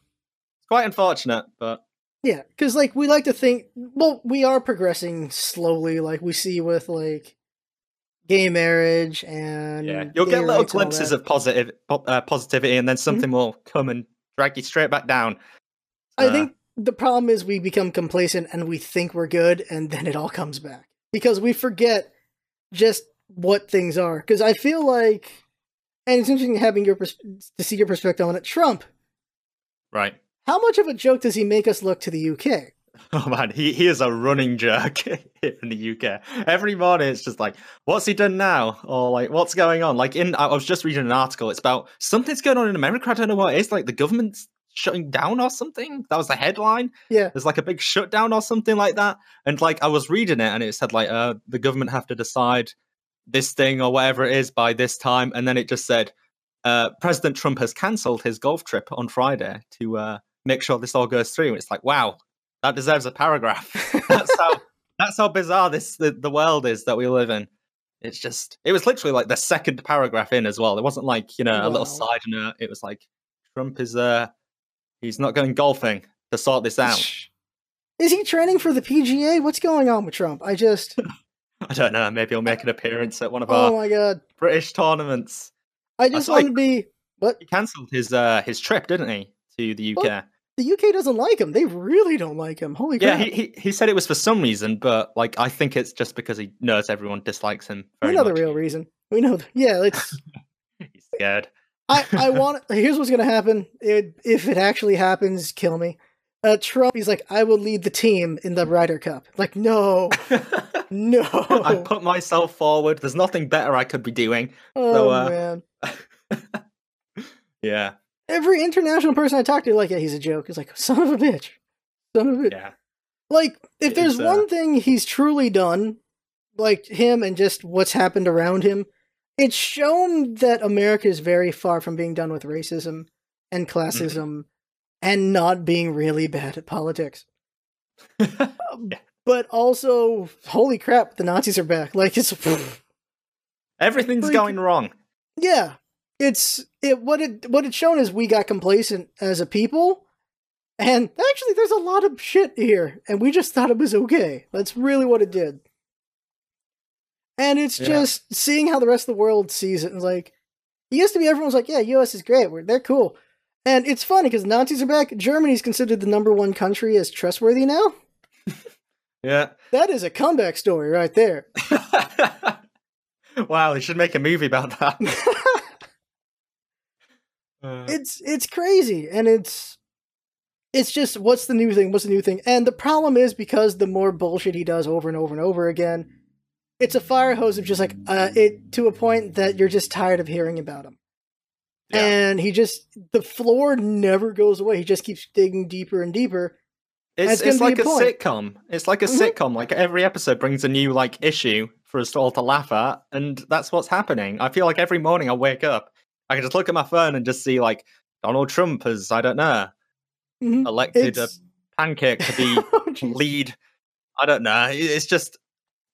B: it's quite unfortunate, but
A: yeah because like we like to think well we are progressing slowly like we see with like gay marriage and
B: yeah, you'll get little
A: rights and all
B: glimpses of positive uh, positivity, and then something will come and drag you straight back down.
A: I
B: Uh,
A: think the problem is we become complacent and we think we're good, and then it all comes back because we forget just what things are. Because I feel like, and it's interesting having your pers- to see your perspective on it. Trump,
B: right.
A: How much of a joke does he make us look to the UK?
B: Oh man, he, he is a running jerk here in the UK. Every morning it's just like, what's he done now? Or like, what's going on? Like in I was just reading an article, it's about something's going on in America. I don't know what it is, like the government's shutting down or something. That was the headline.
A: Yeah,
B: There's like a big shutdown or something like that. And like I was reading it and it said like uh the government have to decide this thing or whatever it is by this time. And then it just said uh President Trump has cancelled his golf trip on Friday to uh make sure this all goes through. It's like, wow, that deserves a paragraph. that's how that's how bizarre this the, the world is that we live in. It's just it was literally like the second paragraph in as well. It wasn't like, you know, a little side note. It was like Trump is uh he's not going golfing to sort this out.
A: Is he training for the PGA? What's going on with Trump? I just,
B: I don't know, maybe he'll make an appearance at one of our
A: oh my god,
B: British tournaments.
A: I just
B: saw
A: want to be. What
B: He cancelled his uh his trip, didn't he, to the UK?
A: Well, the UK doesn't like him. They really don't like him. Holy
B: yeah,
A: crap!
B: he, he he said it was for some reason, but like I think it's just because he knows everyone dislikes him
A: we know
B: much.
A: the real reason. We know. th- yeah, it's.
B: He's scared.
A: I, I want here's what's gonna happen it, if it actually happens kill me uh trump he's like i will lead the team in the ryder cup like no no
B: I put myself forward. There's nothing better I could be doing.
A: oh
B: so, uh,
A: man
B: Yeah,
A: every international person i talk to like yeah he's a joke. It's like son of a bitch. Son of a bitch
B: yeah,
A: like if
B: It
A: there's
B: is, uh,
A: one thing he's truly done like him and just what's happened around him it's shown that america is very far from being done with racism and
B: Mm-hmm.
A: classism and not being really bad at politics. But also holy crap the nazis are back. Like it's
B: Everything's
A: Like-
B: going wrong.
A: yeah it's it what it what it's shown is we got complacent as a people and actually there's a lot of shit here and we just thought it was okay that's really what it did and it's
B: Yeah.
A: just seeing how the rest of the world sees it and like it used to be everyone's like yeah us is great We're, they're cool and it's funny because nazis are back germany's considered the number one country as trustworthy now
B: Yeah.
A: that is a comeback story right there
B: wow, they should make a movie about that. Uh,
A: it's it's crazy and it's it's just what's the new thing what's the new thing and the problem is because the more bullshit he does over and over and over again it's a fire hose of just like uh it to a point that you're just tired of hearing about him
B: Yeah.
A: and he just the floor never goes away he just keeps digging deeper and deeper
B: It's,
A: It's
B: it's like a
A: a
B: sitcom. It's like a
A: Mhm.
B: sitcom. Like every episode brings a new like issue for us all to laugh at, and that's what's happening. I feel like every morning I wake up, I can just look at my phone and just see like Donald Trump has, I don't know,
A: Mhm.
B: elected a pancake to be
A: Oh,
B: lead. I don't know. It's just,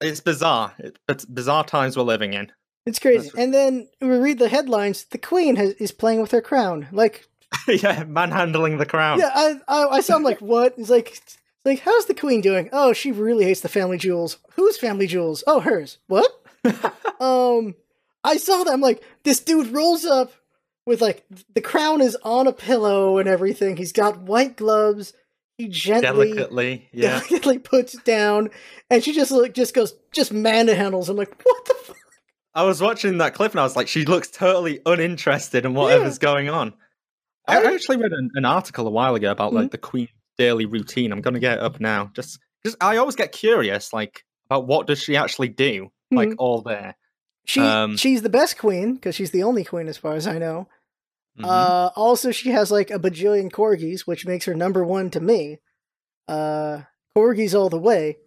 B: it's bizarre. It's bizarre times we're living in.
A: It's crazy. And then we read the headlines. The queen has, is playing with her crown. Like,
B: yeah, manhandling the crown.
A: yeah, I, I, I sound like what? It's like, it's like, how's the queen doing? Oh, she really hates the family jewels. Whose family jewels? Oh, hers. What? Um, I saw that. I'm like, this dude rolls up with like the crown is on a pillow and everything. He's got white gloves. He gently,
B: Delicately, yeah.
A: delicately puts it down, and she just like just goes just manhandles. I'm like, what the fuck?
B: I was watching that clip and I was like, she looks totally uninterested in whatever's going on. I, I actually read an, an article a while ago about like mm-hmm. the Queen's daily routine. I'm gonna get it up now. Just because I always get curious, like about what does she actually do, like mm-hmm. all there.
A: She
B: Um,
A: she's the best queen because she's the only queen as far as I know.
B: Mhm.
A: Uh, also, she has like a bajillion corgis, which makes her number one to me. Uh, corgis all the way.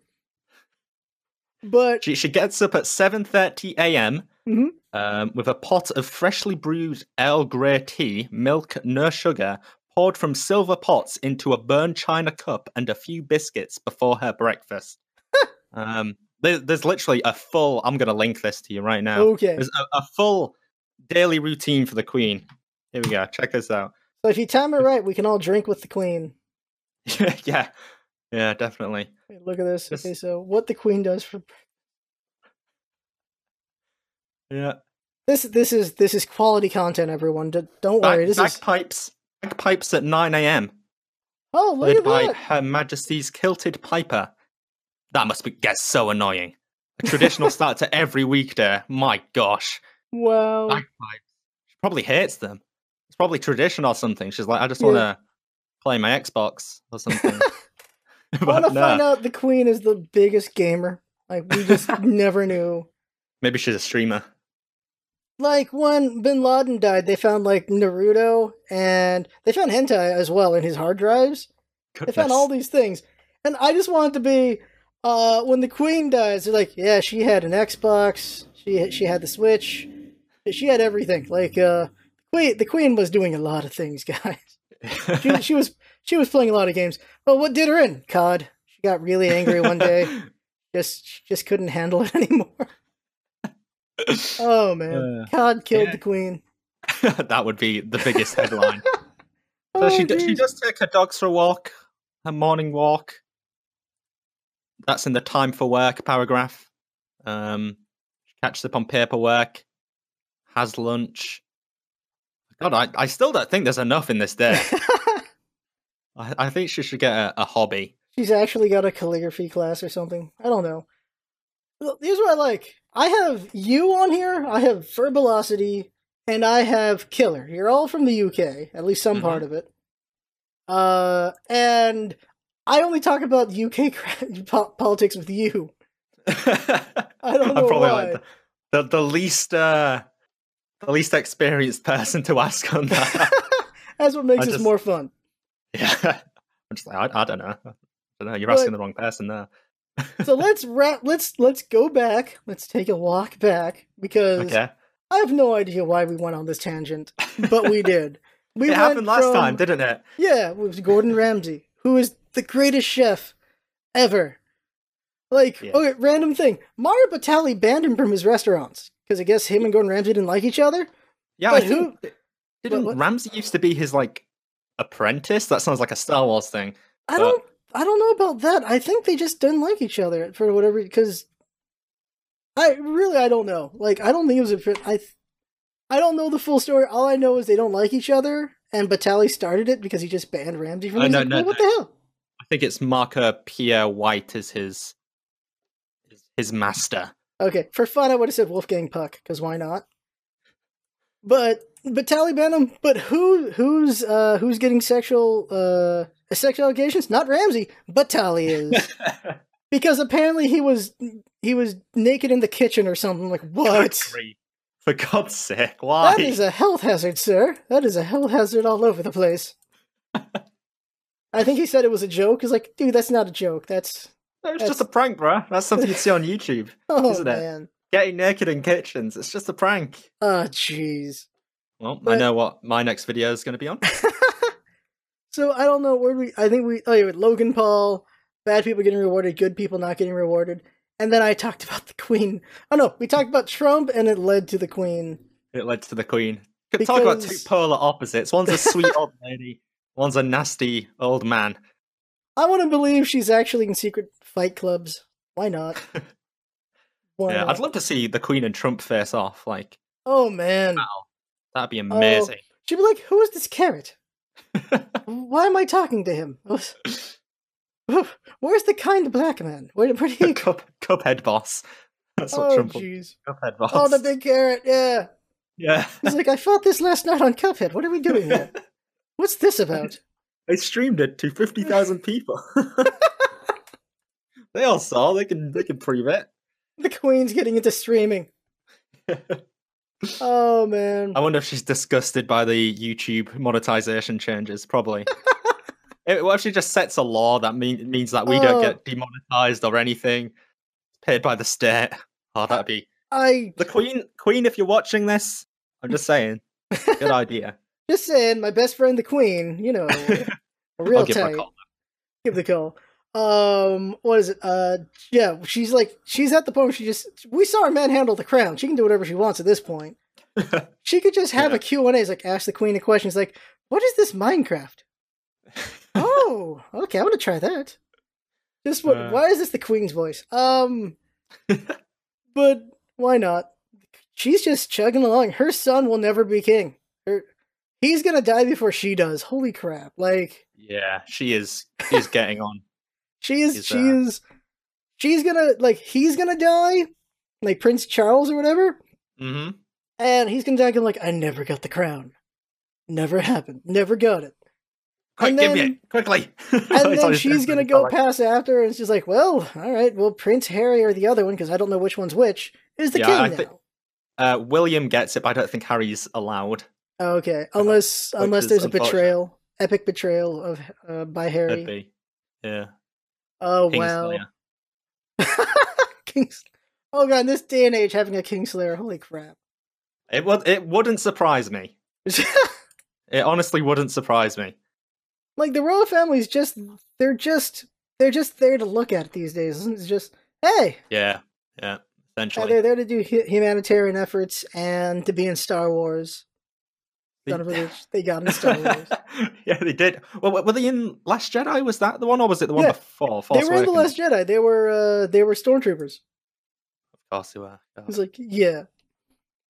A: But
B: she she gets up at 7:30 a.m.
A: Mhm.
B: Um, with a pot of freshly brewed Earl Grey tea, milk, no sugar, poured from silver pots into a burned china cup, and a few biscuits before her breakfast. um, there, there's literally a full. I'm going to link this to you right now.
A: okay,
B: There's a, a full daily routine for the Queen. Here we go. Check this out.
A: so if you time it right, we can all drink with the queen.
B: yeah, yeah, definitely.
A: Wait, look at this. Okay, so what the queen does for
B: Yeah.
A: this this is this is quality content, everyone. D- Don't
B: Bag-
A: worry. This is
B: bagpipes. Bagpipes at 9 a.m.
A: oh look at
B: by
A: that.
B: Her Majesty's Kilted Piper. That must be, get so annoying. A traditional start to every weekday. My gosh.
A: Wow.
B: Bagpipes. She probably hates them. It's probably tradition or something. She's like, I just want to play my Xbox or something.
A: I want to
B: no,
A: find out the queen is the biggest gamer. Like we just never knew.
B: maybe she's a streamer.
A: Like when Bin Laden died, they found like Naruto and they found hentai as well in his hard drives. They found all these things, and I just wanted to be uh, when the queen dies. They're like, yeah, she had an Xbox, she she had the Switch, she had everything. Like uh, queen, the queen was doing a lot of things, guys. She, she was she was playing a lot of games. Well, what did her in? COD. She got really angry one day. just she just couldn't handle it anymore. Oh man,
B: Uh,
A: COD killed
B: yeah.
A: the queen.
B: that would be the biggest headline. So
A: Oh,
B: she, d- she does take her dogs for a walk, her morning walk. That's in the time for work paragraph. Um, catches up on paperwork, has lunch. God, I, I still don't think there's enough in this day. I, I think she should get a, a hobby.
A: She's actually got a calligraphy class or something. I don't know. Here's what I like. I have you on here. I have Verbulosity, and I have Killer. You're all from the UK, at least some
B: Mhm.
A: part of it. Uh, and I only talk about UK politics with you.
B: I
A: don't know
B: I'm probably
A: why.
B: like the, the, the least uh, the least experienced person to ask on that.
A: That's what makes
B: I
A: this
B: just-
A: more fun.
B: yeah, I'm just like I, I don't know. I don't know. You're
A: But-
B: asking the wrong person there.
A: So let's wrap. Let's let's go back. Let's take a walk back because
B: Okay.
A: I have no idea why we went on this tangent, but we did. We
B: it happened last
A: from-
B: time, didn't it?
A: Yeah, it was Gordon Ramsay, who is the greatest chef ever. Like,
B: Yeah.
A: okay, random thing. Mario Batali banned him from his restaurants because I guess him and Gordon Ramsay didn't like each other.
B: Yeah,
A: But
B: I think didn't
A: what-
B: Ramsay used to be his like apprentice? That sounds like a Star Wars thing.
A: I
B: But-
A: don't, I don't know about that. I think they just didn't like each other for whatever. Because I really, I don't know. Like, I don't think it was a. I, I don't know the full story. All I know is they don't like each other, and Batali started it because he just banned Ramsay from.
B: Oh, no,
A: like,
B: no,
A: "Well, what the hell?
B: I think it's Marco Pierre White is his his, his master.
A: Okay, for fun, I would have said Wolfgang Puck because why not? But but Tally Benham. But who who's uh who's getting sexual uh sexual allegations? Not Ramsay, but Tally is because apparently he was he was naked in the kitchen or something. Like what?
B: For God's sake, why?
A: That is a health hazard, sir. That is a health hazard all over the place. I think he said it was a joke. He's like, dude, that's not a joke. That's
B: It's
A: That's-
B: just a prank, bruh. That's something you'd see on YouTube.
A: Oh
B: Isn't it?
A: man.
B: Getting naked in kitchens. It's just a prank.
A: Oh jeez.
B: Well, I know what my next video is going to be on.
A: so I don't know where we. I think we. Oh yeah, with Logan Paul, bad people getting rewarded, good people not getting rewarded, and then I talked about the Queen. Oh no, we talked about Trump, and it led to the Queen.
B: It led to the Queen. Could talk about two polar opposites. One's a sweet old lady. One's a nasty old man.
A: I want to believe she's actually in secret fight clubs. Why not? Why
B: Yeah,
A: not?
B: I'd love to see the Queen and Trump face off. Like
A: oh man,
B: that'd be oh, amazing.
A: she'd be like, "Who is this carrot? Why am I talking to him? Where's the kind black man? Where, where did he?"
B: Cup, Cuphead boss. That's what
A: Oh
B: Trump
A: jeez!
B: Cuphead boss.
A: Oh, the big carrot. Yeah.
B: yeah.
A: He's like, I fought this last night on Cuphead. What are we doing here? What's this about?
B: I streamed it to fifty thousand people. they all saw. They can. They can prove it.
A: The Queen's getting into streaming. Oh man.
B: I wonder if she's disgusted by the YouTube monetization changes. Probably. it, what if she just sets a law that mean, means that we
A: Oh.
B: don't get oh. demonetized or anything paid by the state? Oh, that'd be
A: I
B: the Queen. Queen, if you're watching this, I'm just saying, good idea.
A: Just saying, my best friend, the Queen. You know, real
B: I'll give her
A: tight.
B: a call.
A: Give the call. Um, what is it? Uh, yeah, she's like, she's at the point where she just. We saw her manhandle the crown. She can do whatever she wants at this point. She could just have
B: Yeah.
A: a Q and A. Like, ask the Queen a question. It's like, what is this Minecraft? oh, okay, I want to try that. Just what?
B: Uh.
A: why is this the Queen's voice? Um, but why not? She's just chugging along. Her son will never be king. Her, he's gonna die before she does. Holy crap! Like
B: yeah, she is. She's getting on.
A: she is.
B: He's,
A: She
B: uh,
A: is. She's gonna like. He's gonna die, like Prince Charles or whatever,
B: Mm-hmm.
A: and he's gonna die. Going like, I never got the crown. Never happened. Never got it.
B: Quick,
A: And
B: give me it quickly.
A: And then she's gonna go pass after, and she's like, "Well, all right. Well, Prince Harry or the other one, because I don't know which one's which, is the
B: Yeah,
A: king
B: I
A: now."
B: Uh, William gets it, but I don't think Harry's allowed.
A: Okay, unless unless there's a betrayal, epic betrayal of uh, by
B: Could
A: Harry.
B: be. Yeah.
A: Oh wow, Kings. Oh god, in this day and age, having a Kingslayer, holy crap!
B: It would. It wouldn't surprise me. It honestly wouldn't surprise me.
A: like the royal family's just they're just they're just there to look at these days. It's just hey,
B: Yeah. Yeah.
A: uh, they're there to do hu- humanitarian efforts and to be in Star Wars. Son of a bitch, they got in Star Wars.
B: yeah, they did. Well, were they in Last Jedi? Was that the one, or was it the one
A: Yeah.
B: before? Force
A: they were in the Last Jedi. They were uh they were stormtroopers.
B: Of course they were.
A: I was like, yeah.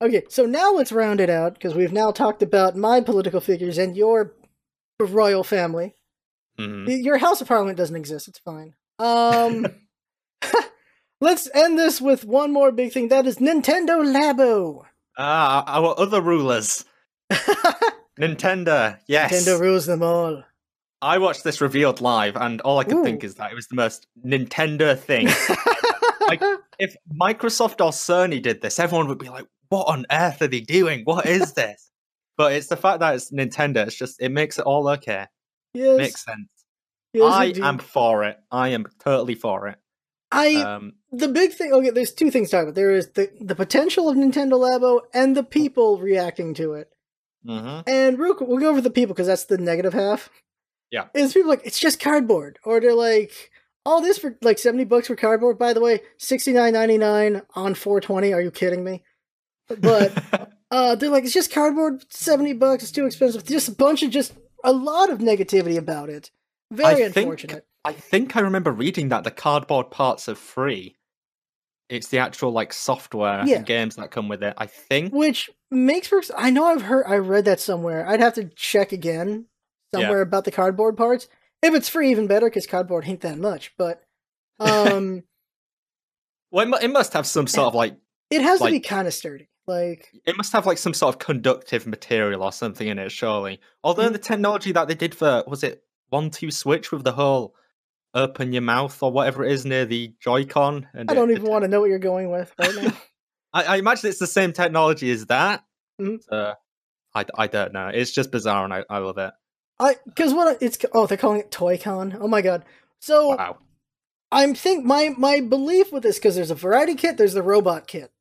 A: Okay, so now let's round it out because we've now talked about my political figures and your royal family.
B: Mhm.
A: Your House of Parliament doesn't exist. It's fine. Um, let's end this with one more big thing. That is Nintendo Labo.
B: Ah, our other rulers, Nintendo. Yes,
A: Nintendo rules them all.
B: I watched this revealed live, and all I could think is that it was the most Nintendo thing. like, if Microsoft or Sony did this, everyone would be like, "What on earth are they doing? What is this?" but it's the fact that it's Nintendo. It's just it makes it all okay.
A: yes,
B: Makes sense.
A: yes,
B: I
A: indeed.
B: am for it. I am totally for it.
A: I
B: Um,
A: the big thing. Okay, there's two things to talk about. There is the the potential of Nintendo Labo and the people reacting to it.
B: Mhm.
A: And real quick, we'll go over the people because that's the negative half.
B: Yeah.
A: Is people like it's just cardboard, or they're like all this for like seventy bucks for cardboard. By the way, sixty nine ninety nine on four twenty. Are you kidding me? But uh, they're like it's just cardboard, seventy bucks. It's too expensive. Just a bunch of just a lot of negativity about it. Very
B: I think-
A: unfortunate.
B: I think I remember reading that the cardboard parts are free. It's the actual like software
A: Yeah.
B: and games that come with it. I think.
A: Which makes for I know I've heard I read that somewhere. I'd have to check again somewhere about the cardboard parts. If it's free, even better because cardboard ain't that much. But um,
B: Well, it, it must have some sort of like
A: it has to be kind of sturdy. Like
B: it must have like some sort of conductive material or something in it. Surely. Although
A: Mm.
B: the technology that they did for was it one two switch with the whole open your mouth or whatever it is near the Joy-Con. And
A: I don't
B: it-
A: even
B: it-
A: want to know what you're going with right now.
B: I, I imagine it's the same technology as that.
A: Mhm.
B: Uh, I, I don't know. It's just bizarre and I, I love it.
A: I because what it's oh they're calling it Toy-Con. Oh my god. So
B: Wow.
A: I'm think my my belief with this because there's a variety kit, there's the robot kit,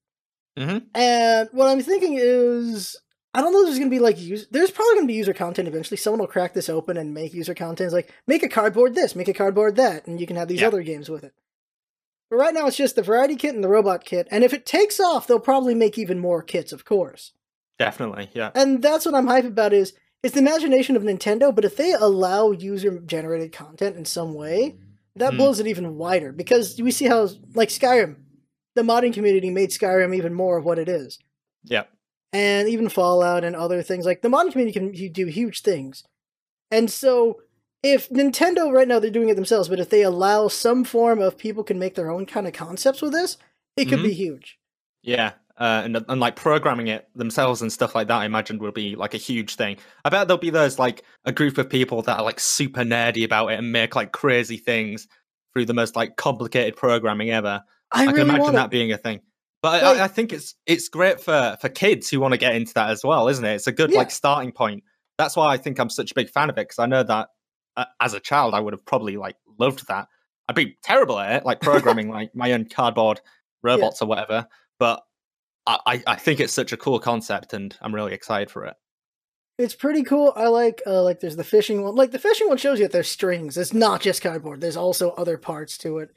B: Mhm.
A: and what I'm thinking is I don't know if there's gonna be like use. There's probably gonna be user content eventually. Someone will crack this open and make user content. It's like make a cardboard this, make a cardboard that, and you can have these
B: Yeah.
A: other games with it. But right now it's just the variety kit and the robot kit, and if it takes off, they'll probably make even more kits, of course.
B: Definitely, yeah.
A: And that's what I'm hyped about is it's the imagination of Nintendo, but if they allow user generated content in some way, that
B: Hmm.
A: blows it even wider because we see how like Skyrim, the modding community made Skyrim even more of what it is.
B: Yeah.
A: And even Fallout and other things like the modding community can do huge things. And so if Nintendo right now they're doing it themselves, but if they allow some form of people can make their own kind of concepts with this, it could
B: Mhm.
A: be huge.
B: Yeah, uh, and and like programming it themselves and stuff like that, I imagine will be like a huge thing. I bet there'll be those like a group of people that are like super nerdy about it and make like crazy things through the most like complicated programming ever.
A: I,
B: I, can
A: really
B: imagine
A: want
B: that being a thing. But
A: Like-
B: I, I think it's it's great for for kids who want to get into that as well, isn't it? It's a good
A: Yeah.
B: like starting point. That's why I think I'm such a big fan of it because I know that uh, as a child I would have probably like loved that. I'd be terrible at it, like programming like my own cardboard robots or whatever. But I, I think it's such a cool concept, and I'm really excited for it.
A: It's pretty cool. I like uh like there's the fishing one. Like the fishing one shows you that there's strings. It's not just cardboard. There's also other parts to it.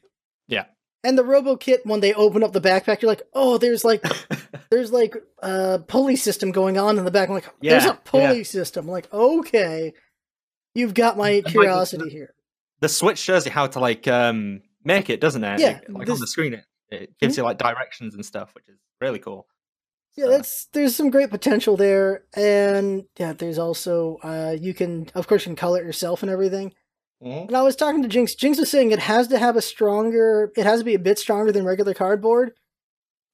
B: Yeah.
A: And the Robo Kit when they open up the backpack, you're like, oh, there's like there's like a pulley system going on in the back. I'm like, there's a pulley system. I'm like, okay, you've got my
B: like,
A: curiosity here.
B: the Switch shows you how to like um make it, doesn't it?
A: Yeah,
B: like
A: this-
B: on the screen, it it gives you like directions and stuff, which is really cool.
A: Yeah,
B: So,
A: that's there's some great potential there, and yeah, there's also uh you can of course you can color it yourself and everything.
B: mhm.
A: And I was talking to Jinx. Jinx was saying it has to have a stronger, it has to be a bit stronger than regular cardboard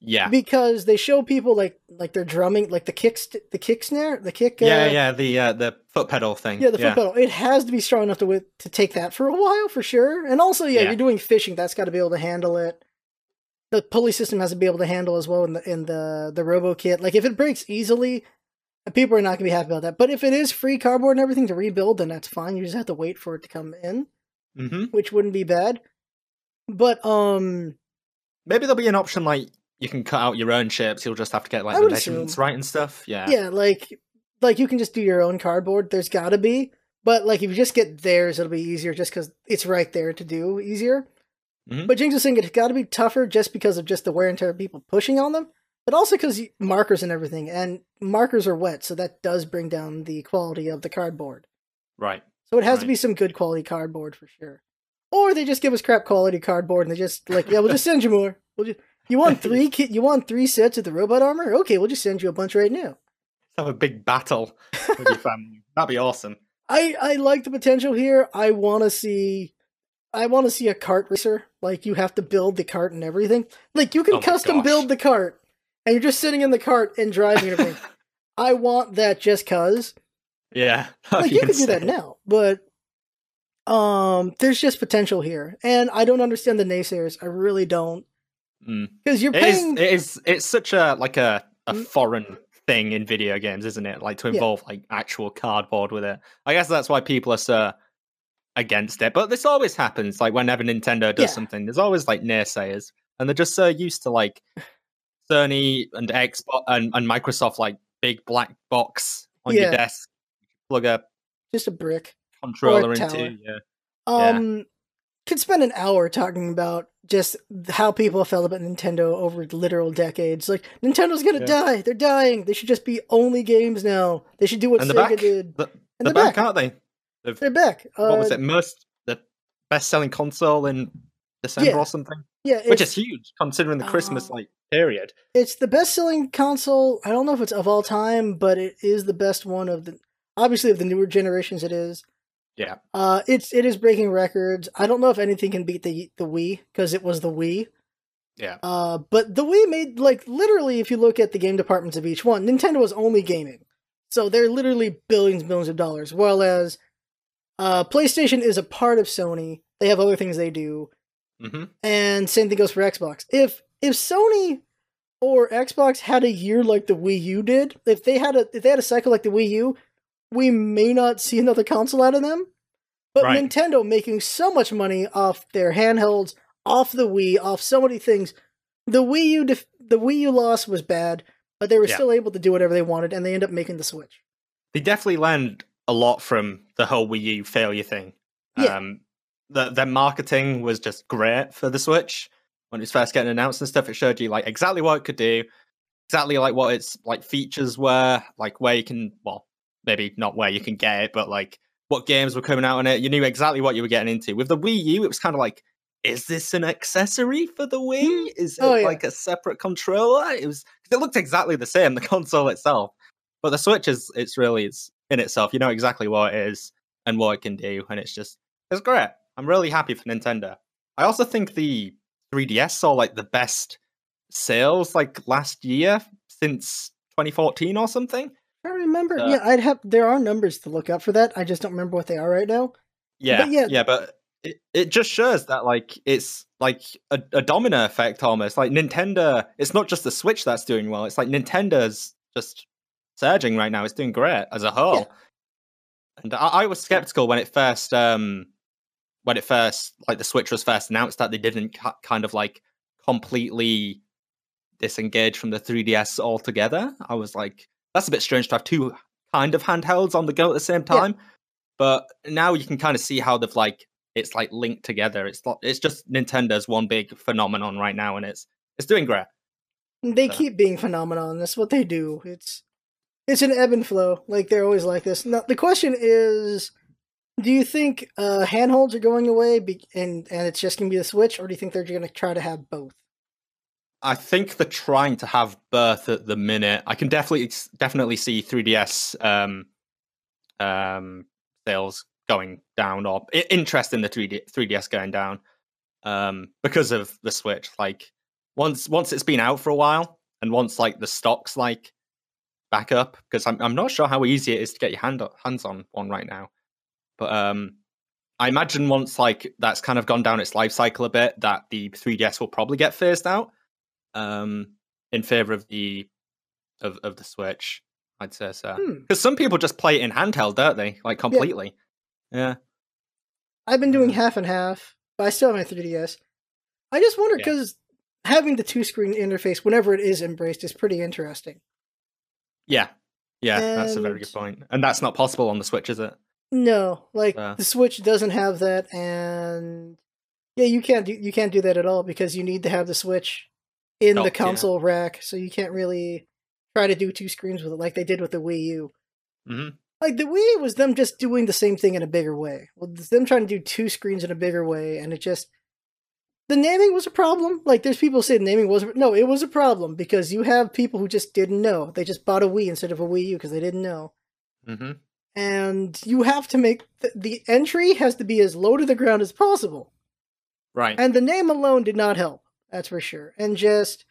B: yeah.
A: because they show people like like they're drumming, like the kick, st- the kick snare, the kick. Uh,
B: yeah, yeah, the uh, the foot pedal thing.
A: yeah, the foot pedal. It has to be strong enough to wi- to take that for a while for sure. And also, yeah,
B: Yeah.
A: you're doing fishing. That's got to be able to handle it. The pulley system has to be able to handle as well in the in the the Robo Kit. Like if it breaks easily, people are not gonna be happy about that. But if it is free cardboard and everything to rebuild, then that's fine. You just have to wait for it to come in,
B: hmm
A: which wouldn't be bad. But um,
B: Maybe there'll be an option like you can cut out your own shapes. You'll just have to get like
A: I
B: the measurements
A: assume.
B: right and stuff. Yeah.
A: yeah, like like you can just do your own cardboard. There's got to be, but like if you just get theirs, it'll be easier just because it's right there to do easier.
B: Mhm.
A: But Jinx is saying it's got to be tougher just because of just the wear and tear of people pushing on them, but also because markers and everything, and markers are wet, so that does bring down the quality of the cardboard.
B: Right.
A: So it has to be some good quality cardboard for sure. Or they just give us crap quality cardboard and they just like, yeah, we'll just send you more. We'll just, you want three ki- you want three sets of the robot armor? Okay, we'll just send you a bunch right now.
B: Have a big battle with your family. That'd be awesome.
A: I I like the potential here. I want to see I want to see a cart racer. Like you have to build the cart and everything. Like you can
B: Oh
A: custom
B: gosh.
A: build the cart and you're just sitting in the cart and driving everything. I want that just cuz.
B: Yeah.
A: Like you can do that now, but um there's just potential here. And I don't understand the naysayers. I really don't.
B: Mm.
A: Cuz you're
B: It is.
A: paying
B: It is. It's such a like a a
A: Mm.
B: foreign thing in video games, isn't it? Like to
A: Yeah.
B: involve like actual cardboard with it. I guess that's why people are so against it. But this always happens. Like whenever Nintendo does
A: Yeah.
B: something, there's always like naysayers, and they're just so used to like Sony and Xbox and, and Microsoft like big black box on
A: Yeah.
B: your desk. Plug a
A: just a brick.
B: controller into. Yeah.
A: Um
B: Yeah.
A: Could spend an hour talking about just how people felt about Nintendo over literal decades. Like Nintendo's gonna
B: Yeah.
A: die. They're dying. They should just be only games now. They should do what
B: And
A: Sega
B: back,
A: did.
B: the,
A: And they're
B: back,
A: back.
B: aren't they? They've-
A: They're back.
B: what was
A: Uh,
B: it? Most the best-selling console in December
A: Yeah.
B: or something,
A: Yeah,
B: which is huge considering the Christmas
A: Uh,
B: like period.
A: it's the best selling console. I don't know if it's of all time, but it is the best one of the obviously of the newer generations it is.
B: Yeah.
A: Uh it's it is breaking records. I don't know if anything can beat the the Wii because it was the Wii.
B: Yeah.
A: Uh, but the Wii made like literally, if you look at the game departments of each one, Nintendo was only gaming, so they're literally billions, billions of dollars. Whereas, uh, PlayStation is a part of Sony. They have other things they do,
B: hmm
A: and same thing goes for Xbox. If if Sony or Xbox had a year like the Wii U did, if they had a if they had a cycle like the Wii U, we may not see another console out of them. But
B: Right.
A: Nintendo making so much money off their handhelds, off the Wii, off so many things. The Wii U, def- the Wii U loss was bad, but they were
B: Yeah.
A: still able to do whatever they wanted, and they end up making the Switch.
B: They definitely learned a lot from the whole Wii U failure thing.
A: Yeah.
B: Um, the, their marketing was just great for the Switch when it was first getting announced and stuff. It showed you like exactly what it could do, exactly like what its like features were, like where you can, well, maybe not where you can get it, but like what games were coming out on it. You knew exactly what you were getting into. With the Wii U, it was kind of like, is this an accessory for the Wii? Mm. Is oh, it
A: Oh, yeah.
B: like a separate controller? It was. It looked exactly the same, the console itself. But the Switch is it's really it's in itself. You know exactly what it is and what it can do, and it's just it's great. I'm really happy for Nintendo. I also think the 3DS saw like the best sales like last year since 2014 or something.
A: I remember.
B: Uh,
A: yeah, I'd have. There are numbers to look up for that. I just don't remember what they are right now.
B: Yeah,
A: yeah-
B: yeah, but it, it just shows that like it's like a, a domino effect almost. Like Nintendo, it's not just the Switch that's doing well. It's like Nintendo's just surging right now. It's doing great as a whole. And I, I was skeptical when it first, um, when it first like the Switch was first announced that they didn't ki- kind of like completely disengage from the 3DS altogether. I was like, that's a bit strange to have two kind of handhelds on the go at the same
A: Yeah.
B: time. But now you can kind of see how they've like it's like linked together. It's not, it's just Nintendo's one big phenomenon right now, and it's it's doing great.
A: They
B: So-
A: keep being phenomenon. That's what they do. It's it's an ebb and flow. Like they're always like this. Now the question is, do you think uh, handholds are going away, be- and and it's just gonna be the Switch, or do you think they're going to try to have both?
B: I think they're trying to have birth at the minute. I can definitely definitely see 3DS um, um, sales going down or interest in the 3D, 3DS going down um, because of the Switch. Like once once it's been out for a while, and once like the stocks like back up, because I'm I'm not sure how easy it is to get your hand hands on one right now. But um, I imagine once like that's kind of gone down its life cycle a bit, that the 3DS will probably get phased out um, in favor of the of, of the Switch. I'd say so
A: Hmm.
B: because some people just play it in handheld, don't they? Like completely. Yeah.
A: I've been doing
B: Uh,
A: half and half, but I still have my 3DS. I just wonder
B: Yeah.
A: because having the two screen interface, whenever it is embraced, is pretty interesting.
B: Yeah. Yeah. That's a very good
A: And-
B: point. And that's not possible on the Switch, is it?
A: No, like
B: Uh.
A: the Switch doesn't have that, and yeah, you can't do you can't do that at all because you need to have the Switch in the
B: Docked, yeah.
A: console rack, so you can't really try to do two screens with it like they did with the Wii U.
B: hmm
A: Like the Wii was them just doing the same thing in a bigger way. Well, it's them trying to do two screens in a bigger way, and it just the naming was a problem. Like there's people saying naming wasn't no, it was a problem because you have people who just didn't know. They just bought a Wii instead of a Wii U because they didn't know
B: hmm
A: and you have to make th- the entry has to be as low to the ground as possible.
B: Right.
A: And the name alone did not help, that's for sure. And just